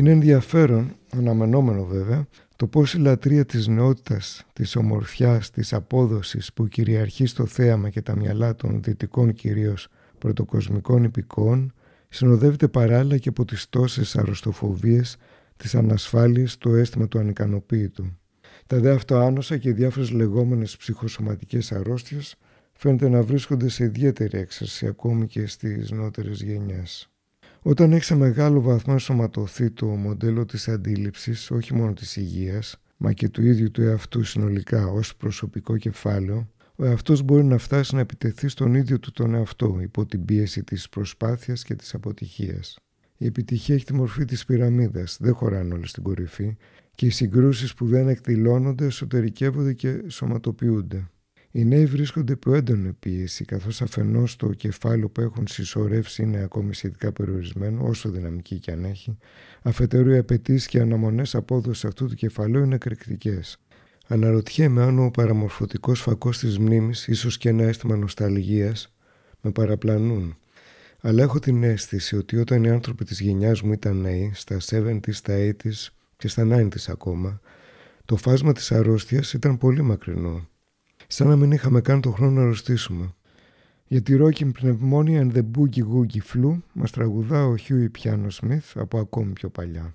Είναι ενδιαφέρον, αναμενόμενο βέβαια, το πώς η λατρεία της νεότητας, της ομορφιάς, της απόδοσης που κυριαρχεί στο θέαμα και τα μυαλά των δυτικών κυρίως πρωτοκοσμικών υπηκών συνοδεύεται παράλληλα και από τις τόσες αρρωστοφοβίες, τις ανασφάλειες, το αίσθημα του ανικανοποίητου. Τα δε αυτοάνοσα και οι διάφορες λεγόμενες ψυχοσωματικές αρρώστιες φαίνεται να βρίσκονται σε ιδιαίτερη έξαρση ακόμη και στις νότερες γενιές. Όταν έχει σε μεγάλο βαθμό ενσωματωθεί το μοντέλο της αντίληψης όχι μόνο της υγείας, μα και του ίδιου του εαυτού συνολικά ως προσωπικό κεφάλαιο, ο εαυτός μπορεί να φτάσει να επιτεθεί στον ίδιο του τον εαυτό υπό την πίεση της προσπάθειας και της αποτυχίας. Η επιτυχία έχει τη μορφή της πυραμίδας, δεν χωράνε όλοι στην κορυφή και οι συγκρούσεις που δεν εκδηλώνονται εσωτερικεύονται και σωματοποιούνται. Οι νέοι βρίσκονται υπό έντονη πίεση, καθώς αφενός το κεφάλαιο που έχουν συσσωρεύσει είναι ακόμη σχετικά περιορισμένο, όσο δυναμική και αν έχει, αφετέρου οι απαιτήσεις και αναμονές απόδοσης αυτού του κεφαλαίου είναι εκρηκτικές. Αναρωτιέμαι αν ο παραμορφωτικός φακός της μνήμης, ίσως και ένα αίσθημα νοσταλγίας, με παραπλανούν. Αλλά έχω την αίσθηση ότι όταν οι άνθρωποι της γενιάς μου ήταν νέοι, στα 70s, στα 80s και στα 90s ακόμα, το φάσμα της αρρώστιας ήταν πολύ μακρινό σαν να μην είχαμε καν το χρόνο να αρρωστήσουμε. Για τη Rockin' Pneumonia and the Boogie Woogie Flu μας τραγουδά ο Huey Piano Smith από ακόμη πιο παλιά.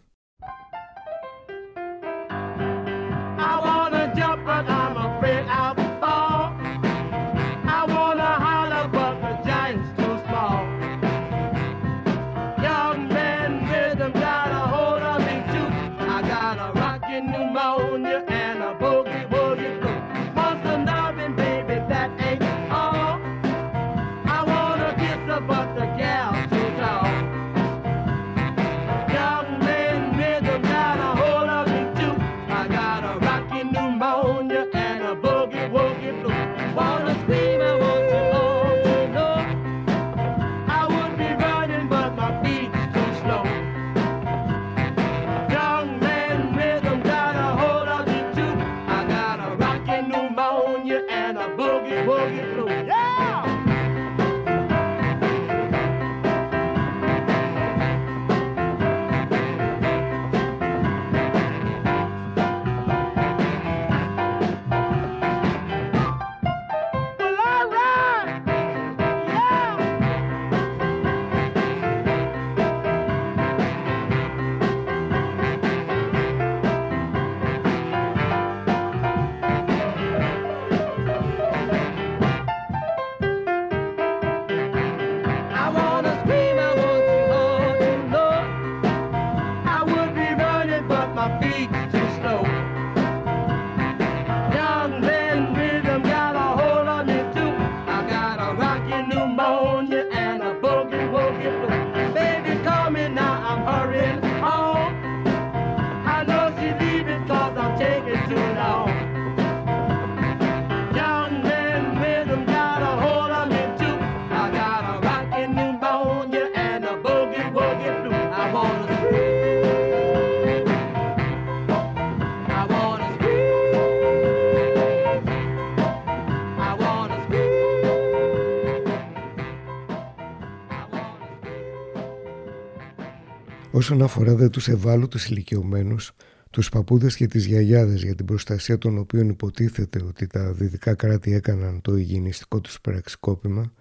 Όσον αφορά δε τους ευάλωτους ηλικιωμένους, τους παππούδες και τις γιαγιάδες για την προστασία των οποίων υποτίθεται ότι τα δυτικά κράτη έκαναν το υγιεινιστικό τους πραξικόπημα,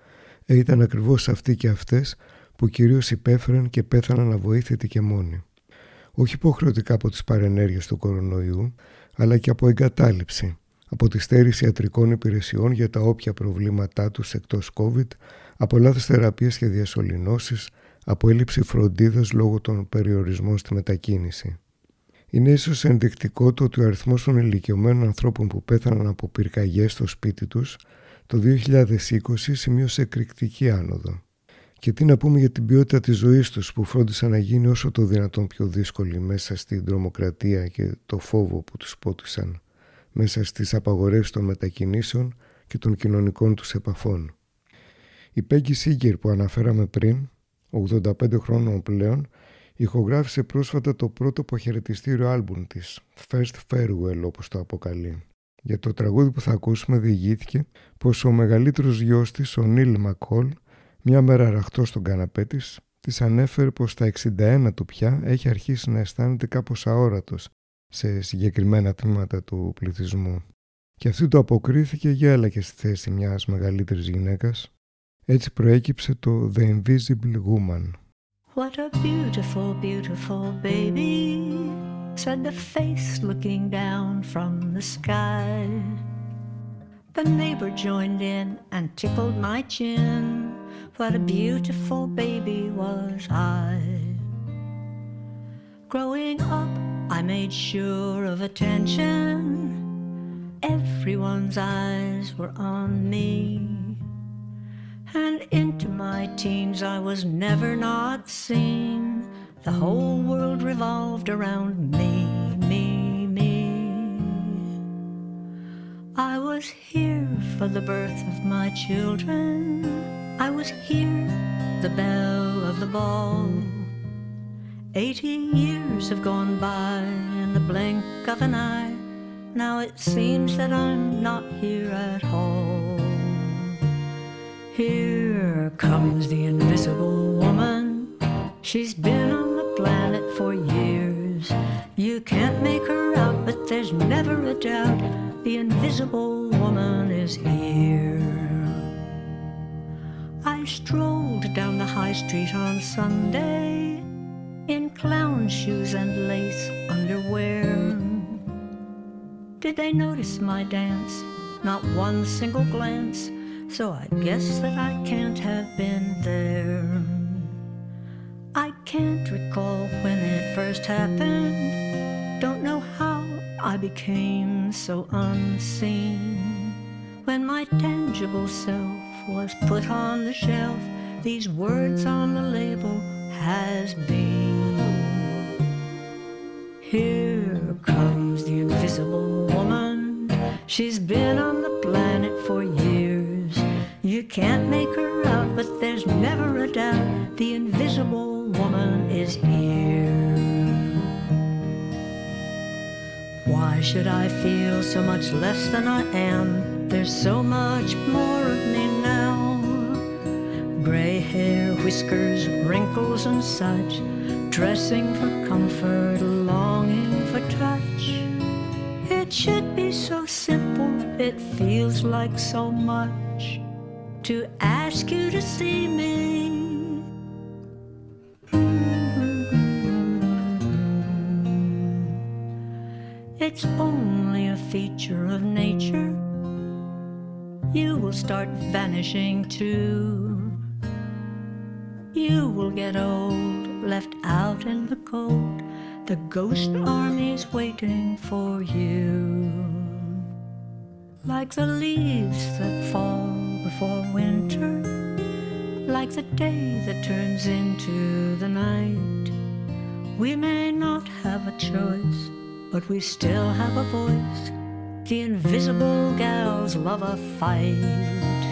ε, ήταν ακριβώς αυτοί και αυτές που κυρίως υπέφεραν και πέθαναν αβοήθητοι και μόνοι. Όχι υποχρεωτικά από τις παρενέργειες του κορονοϊού, αλλά και από εγκατάλειψη, από τη στέρηση ιατρικών υπηρεσιών για τα όποια προβλήματά τους εκτός COVID, από λάθος θεραπείες και διασωληνώσεις, από έλλειψη φροντίδας λόγω των περιορισμών στη μετακίνηση. Είναι ίσως ενδεικτικό το ότι ο αριθμός των ηλικιωμένων ανθρώπων που πέθαναν από πυρκαγιές στο σπίτι τους το 2020 σημείωσε εκρηκτική άνοδο. Και τι να πούμε για την ποιότητα της ζωής τους που φρόντισαν να γίνει όσο το δυνατόν πιο δύσκολη μέσα στην τρομοκρατία και το φόβο που τους πότισαν, μέσα στις απαγορεύσεις των μετακινήσεων και των κοινωνικών τους επαφών. Η Πέγγι Σίγκερ που αναφέραμε πριν 85 χρόνων πλέον, Ηχογράφησε πρόσφατα το πρώτο αποχαιρετιστήριο άλμπουμ της, First Farewell όπως το αποκαλεί. Για το τραγούδι που θα ακούσουμε διηγήθηκε πως ο μεγαλύτερος γιος της, ο Νίλ Μακόλ, μια μέρα ραχτός στον καναπέ της, της ανέφερε πως στα 61 του πια έχει αρχίσει να αισθάνεται κάπως αόρατος σε συγκεκριμένα τμήματα του πληθυσμού. Και αυτή το αποκρίθηκε γέλα στη θέση μιας μεγαλύτερης γυναίκας. Έτσι προέκυψε το The Invisible Woman. What a beautiful, beautiful baby, said the face looking down from the sky. The neighbor joined in and tickled my chin. What a beautiful baby was I. Growing up, I made sure of attention. Everyone's eyes were on me. And into my teens I was never not seen. The whole world revolved around me, me, me. I was here for the birth of my children. I was here, the belle of the ball. Eighty years have gone by in the blink of an eye. Now it seems that I'm not here at all. Here comes the invisible woman. She's been on the planet for years. You can't make her out, but there's never a doubt the invisible woman is here. I strolled down the high street on Sunday in clown shoes and lace underwear. Did they notice my dance? Not one single glance so I guess that I can't have been there. I can't recall when it first happened. Don't know how I became so unseen. When my tangible self was put on the shelf, these words on the label has been. Here comes the invisible woman. She's been on the planet for years. You can't make her out, but there's never a doubt the invisible woman is here. Why should I feel so much less than I am? There's so much more of me now. Gray hair, whiskers, wrinkles, and such. Dressing for comfort, longing for touch. It should be so simple, it feels like so much to ask you to see me. It's only a feature of nature. You will start vanishing too. You will get old, left out in the cold. The ghost army's waiting for you. Like the leaves that fall before winter, like the day that turns into the night. We may not have a choice, but we still have a voice. The invisible gals love a fight.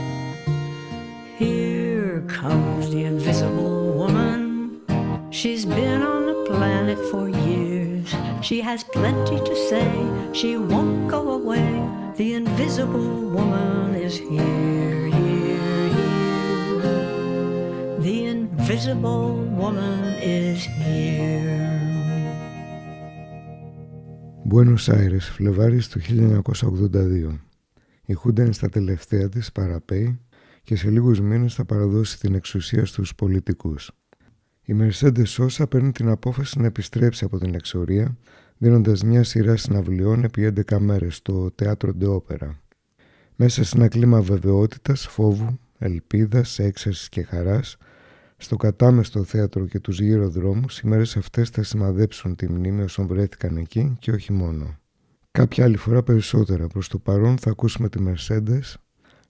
Here comes the invisible woman. She's been on the planet for years. She has plenty to say. She won't go away. The invisible woman is here, here, here. The invisible woman is here. Buenos Aires, Φλεβάρης του 1982. Η Χούντα είναι στα τελευταία της, παραπέει και σε λίγους μήνες θα παραδώσει την εξουσία στους πολιτικούς. Η Mercedes Sosa παίρνει την απόφαση να επιστρέψει από την εξορία, δίνοντας μια σειρά συναυλιών επί 11 μέρες στο Teatro de Opera. Μέσα σε ένα κλίμα βεβαιότητας, φόβου, ελπίδας, έξαρσης και χαράς, στο κατάμεστο θέατρο και τους γύρω δρόμους, οι μέρες αυτές θα σημαδέψουν τη μνήμη όσων βρέθηκαν εκεί και όχι μόνο. Κάποια άλλη φορά περισσότερα. Προς το παρόν θα ακούσουμε τη Mercedes,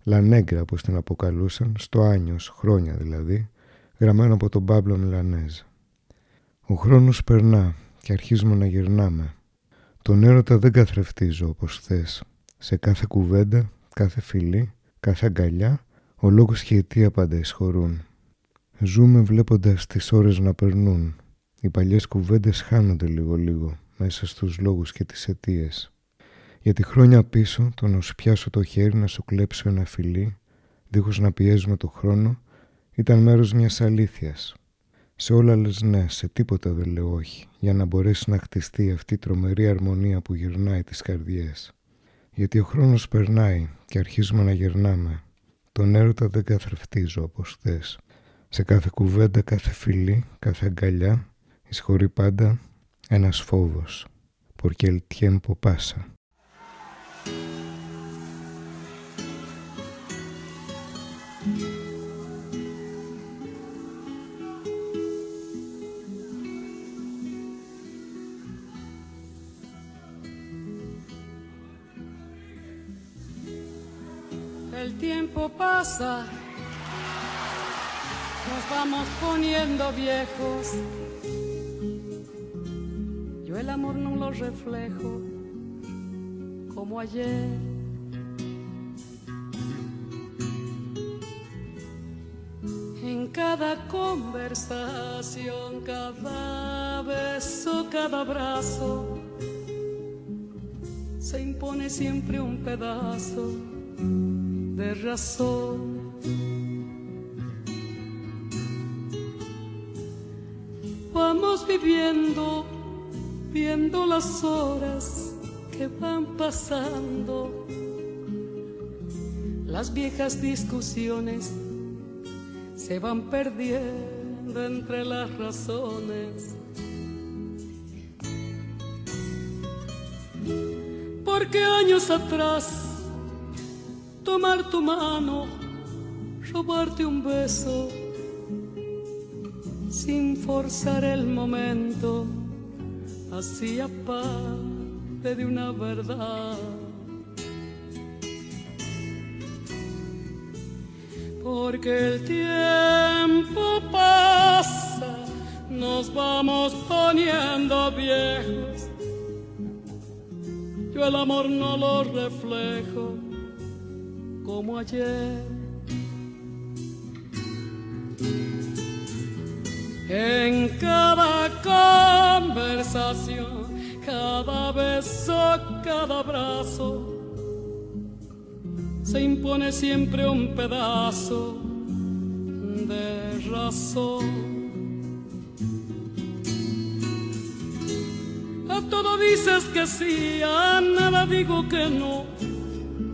Λανέγκρα όπως την αποκαλούσαν, στο Άνιος, χρόνια δηλαδή, γραμμένο από τον Παύλο Μιλανέζ. Ο χρόνος περνά και αρχίζουμε να γυρνάμε. Τον έρωτα δεν καθρεφτίζω όπως θες. Σε κάθε κουβέντα, κάθε φιλή, κάθε αγκαλιά, ο λόγος και η αιτία πάντα εισχωρούν. Ζούμε βλέποντας τις ώρες να περνούν. Οι παλιές κουβέντες χάνονται λίγο-λίγο μέσα στους λόγους και τις αιτίες. Γιατί χρόνια πίσω το να σου πιάσω το χέρι να σου κλέψω ένα φιλί, δίχως να πιέζουμε το χρόνο, ήταν μέρος μιας αλήθειας. Σε όλα λες ναι, σε τίποτα δεν λέω όχι, για να μπορέσει να χτιστεί αυτή η τρομερή αρμονία που γυρνάει τις καρδιές. Γιατί ο χρόνος περνάει και αρχίζουμε να γερνάμε. Τον έρωτα δεν καθρεφτίζω όπως θες. Σε κάθε κουβέντα, κάθε φιλί, κάθε αγκαλιά, εισχωρεί πάντα ένας φόβος. Porque el tiempo pasa. Nos vamos poniendo viejos. Yo el amor no lo reflejo como ayer. En cada conversación, cada beso, cada abrazo, se impone siempre un pedazo de razón. Vamos viviendo, viendo las horas que van pasando, las viejas discusiones se van perdiendo entre las razones. Porque años atrás tomar tu mano, robarte un beso, sin forzar el momento, hacía parte de una verdad. Porque el tiempo pasa, nos vamos poniendo viejos. Yo el amor no lo reflejo como ayer. En cada conversación, cada beso, cada abrazo, se impone siempre un pedazo de razón. A todo dices que sí, a nada digo que no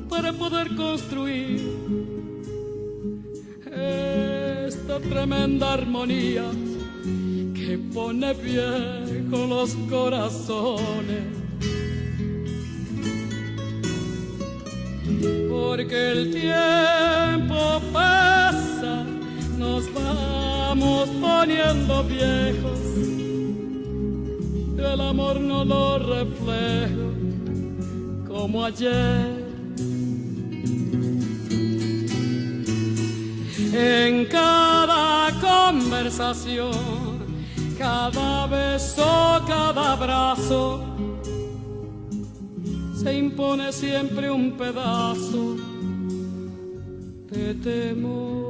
para poder construir esta tremenda armonía que pone viejo los corazones. Porque el tiempo pasa, nos vamos poniendo viejos. El amor no lo reflejo como ayer en cada conversación, cada beso, cada abrazo, se impone siempre un pedazo de temor.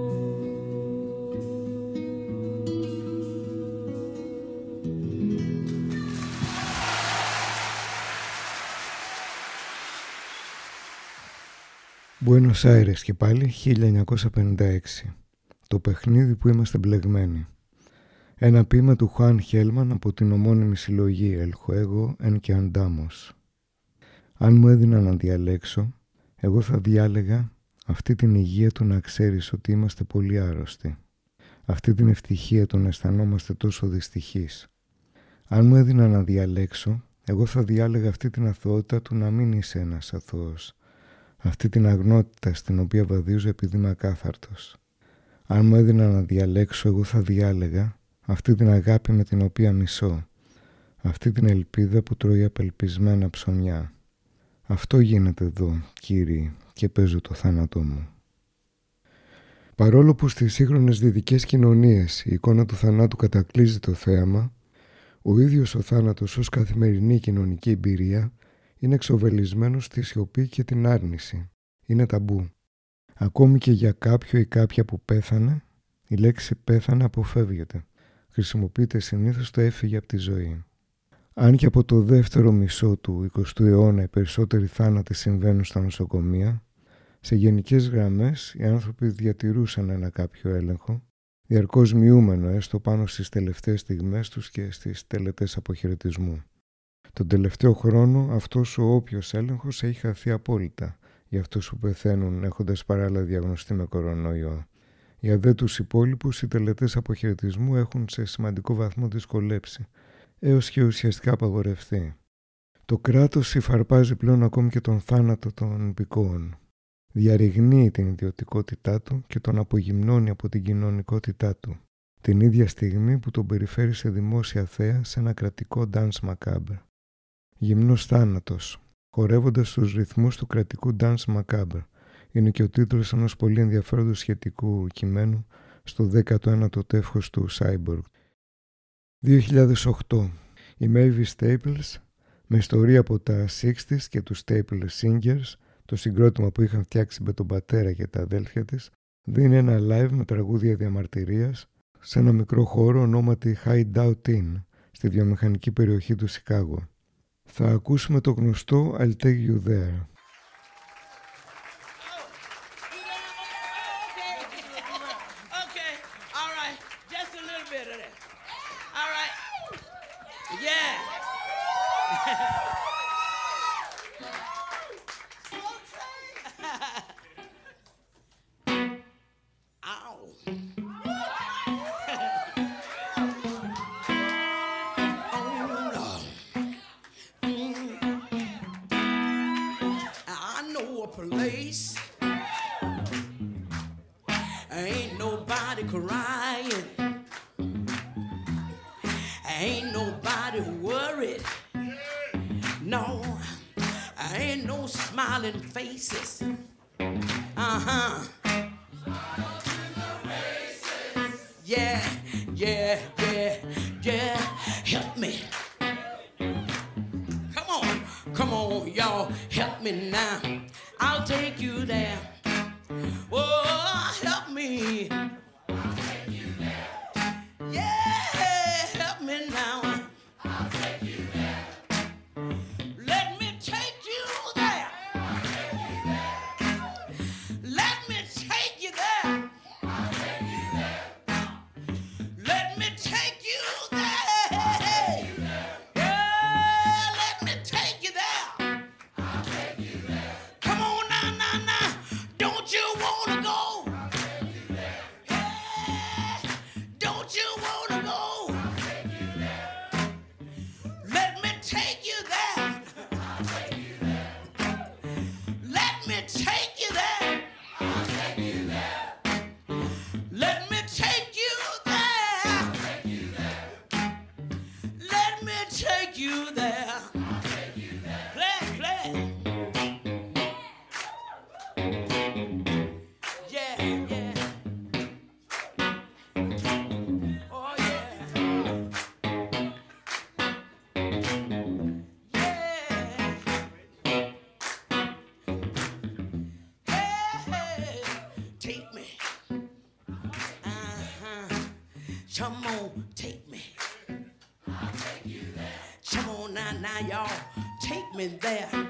Buenos Aires και πάλι 1956. Το παιχνίδι που είμαστε μπλεγμένοι. Ένα ποίημα του Χουάν Χέλμαν από την ομώνυμη συλλογή El Juego en que andamos. Αν μου έδιναν να διαλέξω, εγώ θα διάλεγα αυτή την υγεία του να ξέρεις ότι είμαστε πολύ άρρωστοι. Αυτή την ευτυχία του να αισθανόμαστε τόσο δυστυχείς. Αν μου έδιναν να διαλέξω, εγώ θα διάλεγα αυτή την αθωότητα του να μην είσαι ένας αθώος αυτή την αγνότητα στην οποία βαδίζω επειδή είμαι ακάθαρτος. Αν μου έδινα να διαλέξω, εγώ θα διάλεγα αυτή την αγάπη με την οποία μισώ, αυτή την ελπίδα που τρώει απελπισμένα ψωμιά. Αυτό γίνεται εδώ, κύριοι, και παίζω το θάνατό μου. Παρόλο που στις σύγχρονες δυτικές κοινωνίες η εικόνα του θανάτου κατακλείζει το θέαμα, ο ίδιος ο θάνατος ως καθημερινή κοινωνική εμπειρία είναι εξοβελισμένος στη σιωπή και την άρνηση. Είναι ταμπού. Ακόμη και για κάποιο ή κάποια που πέθανε, η λέξη πέθανε αποφεύγεται. χρησιμοποιείται συνήθως το έφυγε από τη ζωή. Αν και από το δεύτερο μισό του 20ου αιώνα οι περισσότεροι θάνατοι συμβαίνουν στα νοσοκομεία, σε γενικές γραμμές οι άνθρωποι διατηρούσαν ένα κάποιο έλεγχο, διαρκώς μειούμενο έστω πάνω στις τελευταίες στιγμές τους και στις τελετές αποχαιρετισμού. Τον τελευταίο χρόνο αυτός ο όποιος έλεγχος έχει χαθεί απόλυτα για αυτούς που πεθαίνουν έχοντας παράλληλα διαγνωστεί με κορονοϊό. Για δε τους υπόλοιπους οι τελετές αποχαιρετισμού έχουν σε σημαντικό βαθμό δυσκολέψει έως και ουσιαστικά απαγορευτεί. Το κράτος υφαρπάζει πλέον ακόμη και τον θάνατο των υπηκόων. Διαρριγνύει την ιδιωτικότητά του και τον απογυμνώνει από την κοινωνικότητά του. Την ίδια στιγμή που τον περιφέρει σε δημόσια θέα σε ένα κρατικό dance macabre. Γυμνός θάνατος, χορεύοντας τους ρυθμούς του κρατικού dance macabre. Είναι και ο τίτλος ενός πολύ ενδιαφέροντος σχετικού κειμένου στο 19ο τεύχος του Cyborg 2008. Η Mavis Staples με ιστορία από τα 60s και τους Staples Singers, το συγκρότημα που είχαν φτιάξει με τον πατέρα και τα αδέλφια της, δίνει ένα live με τραγούδια διαμαρτυρίας σε ένα μικρό χώρο ονόματι Hideout Inn στη βιομηχανική περιοχή του Σικάγο. Θα ακούσουμε το γνωστό I'll Take You There. Come on, take me. I'll take you there. Come on now, now, y'all, take me there.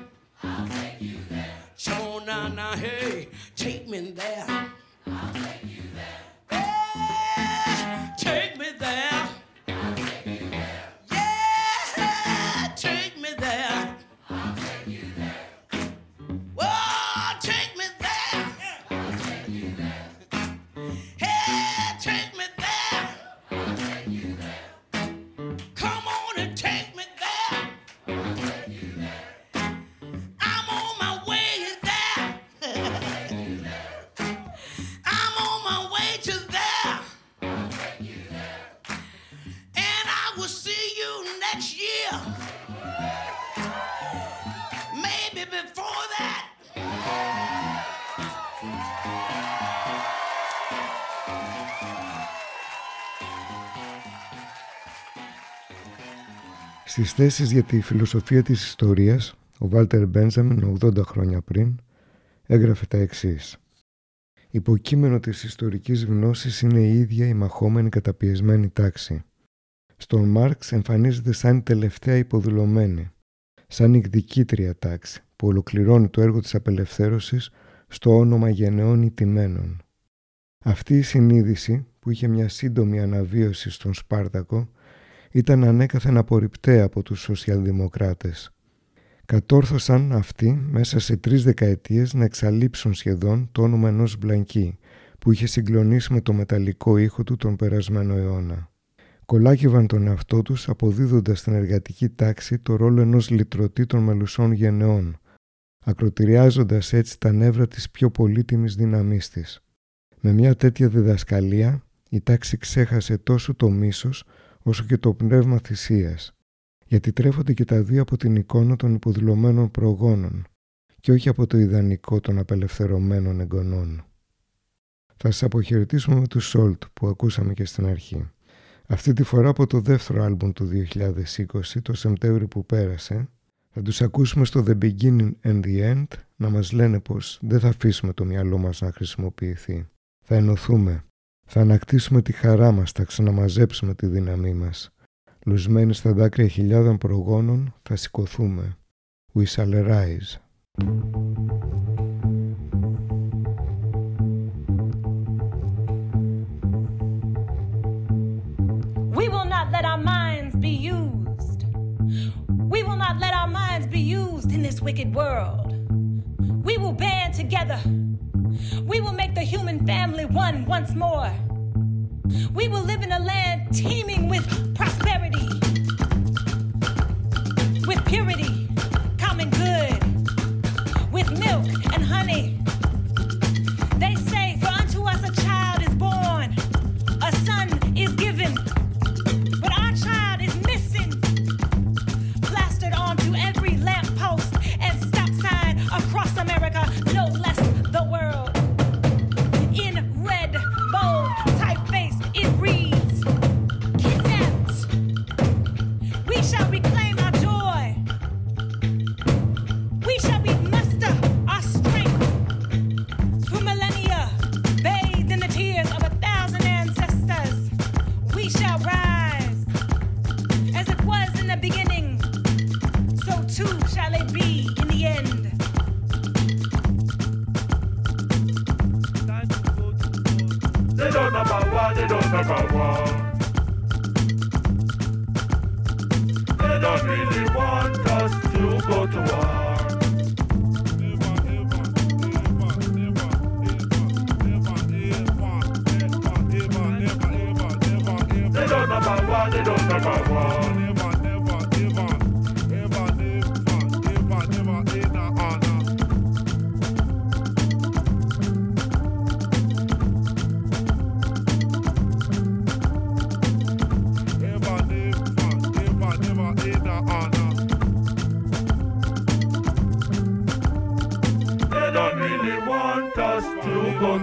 Στις θέσεις για τη φιλοσοφία της ιστορίας, ο Βάλτερ Μπέντζαμιν 80 χρόνια πριν έγραφε τα εξής. Υποκείμενο της ιστορικής γνώσης είναι η ίδια η μαχόμενη καταπιεσμένη τάξη. Στον Μάρξ εμφανίζεται σαν η τελευταία υποδουλωμένη, σαν η εκδικήτρια τάξη που ολοκληρώνει το έργο της απελευθέρωσης στο όνομα γενναιών ιτημένων. Αυτή η συνείδηση που είχε μια σύντομη αναβίωση στον Σπάρτακο ήταν ανέκαθεν απορριπταία από τους σοσιαλδημοκράτες. Κατόρθωσαν αυτοί μέσα σε τρεις δεκαετίες να εξαλείψουν σχεδόν το όνομα ενός Μπλανκί που είχε συγκλονίσει με το μεταλλικό ήχο του τον περασμένο αιώνα. Κολάκευαν τον εαυτό τους αποδίδοντας στην εργατική τάξη το ρόλο ενός λυτρωτή των μελουσών γενεών, ακροτηριάζοντας έτσι τα νεύρα της πιο πολύτιμης δύναμής της. Με μια τέτοια διδασκαλία η τάξη ξέχασε τόσο το μίσος όσο και το πνεύμα θυσίας, γιατί τρέφονται και τα δύο από την εικόνα των υποδηλωμένων προγόνων και όχι από το ιδανικό των απελευθερωμένων εγγονών. Θα σας αποχαιρετήσουμε με τους Salt που ακούσαμε και στην αρχή. Αυτή τη φορά από το δεύτερο άλμπουμ του 2020, το Σεπτέμβριο που πέρασε, θα τους ακούσουμε στο The Beginning and the End να μας λένε πως δεν θα αφήσουμε το μυαλό μας να χρησιμοποιηθεί. Θα ενωθούμε, θα ανακτήσουμε τη χαρά μας, θα ξαναμαζέψουμε τη δύναμή μας. Λουσμένοι στα δάκρυα χιλιάδων προγόνων θα σηκωθούμε. We shall arise. We will not let our minds be used. We will not let our minds be used in this wicked world. We will band together. We will make the human family one once more. We will live in a land teeming with prosperity, with purity, common good, with milk and honey. They don't know about war, they don't know about war. They don't really want us to go to war. They don't know about war, they don't know about war.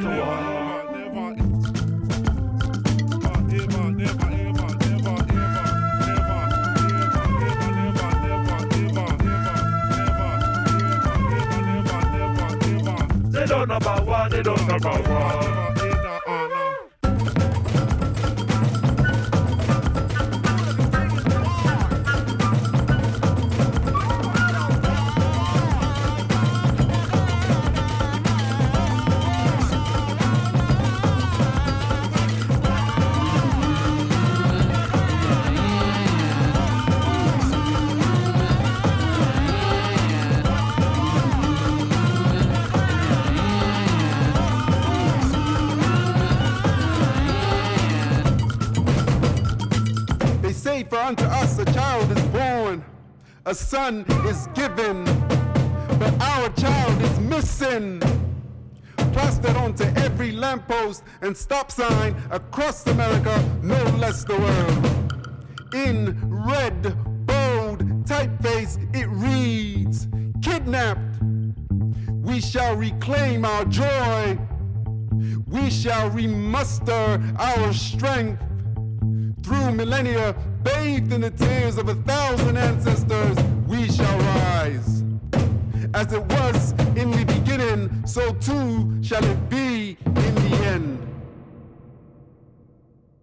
They don't know about war, they don't know about war. Son is given, but our child is missing. Plastered onto every lamppost and stop sign across America, no less the world. In red, bold typeface, it reads Kidnapped. We shall reclaim our joy. We shall remuster our strength through millennia, bathed in the tears of a thousand ancestors, we shall rise. As it was in the beginning, so too shall it be in the end.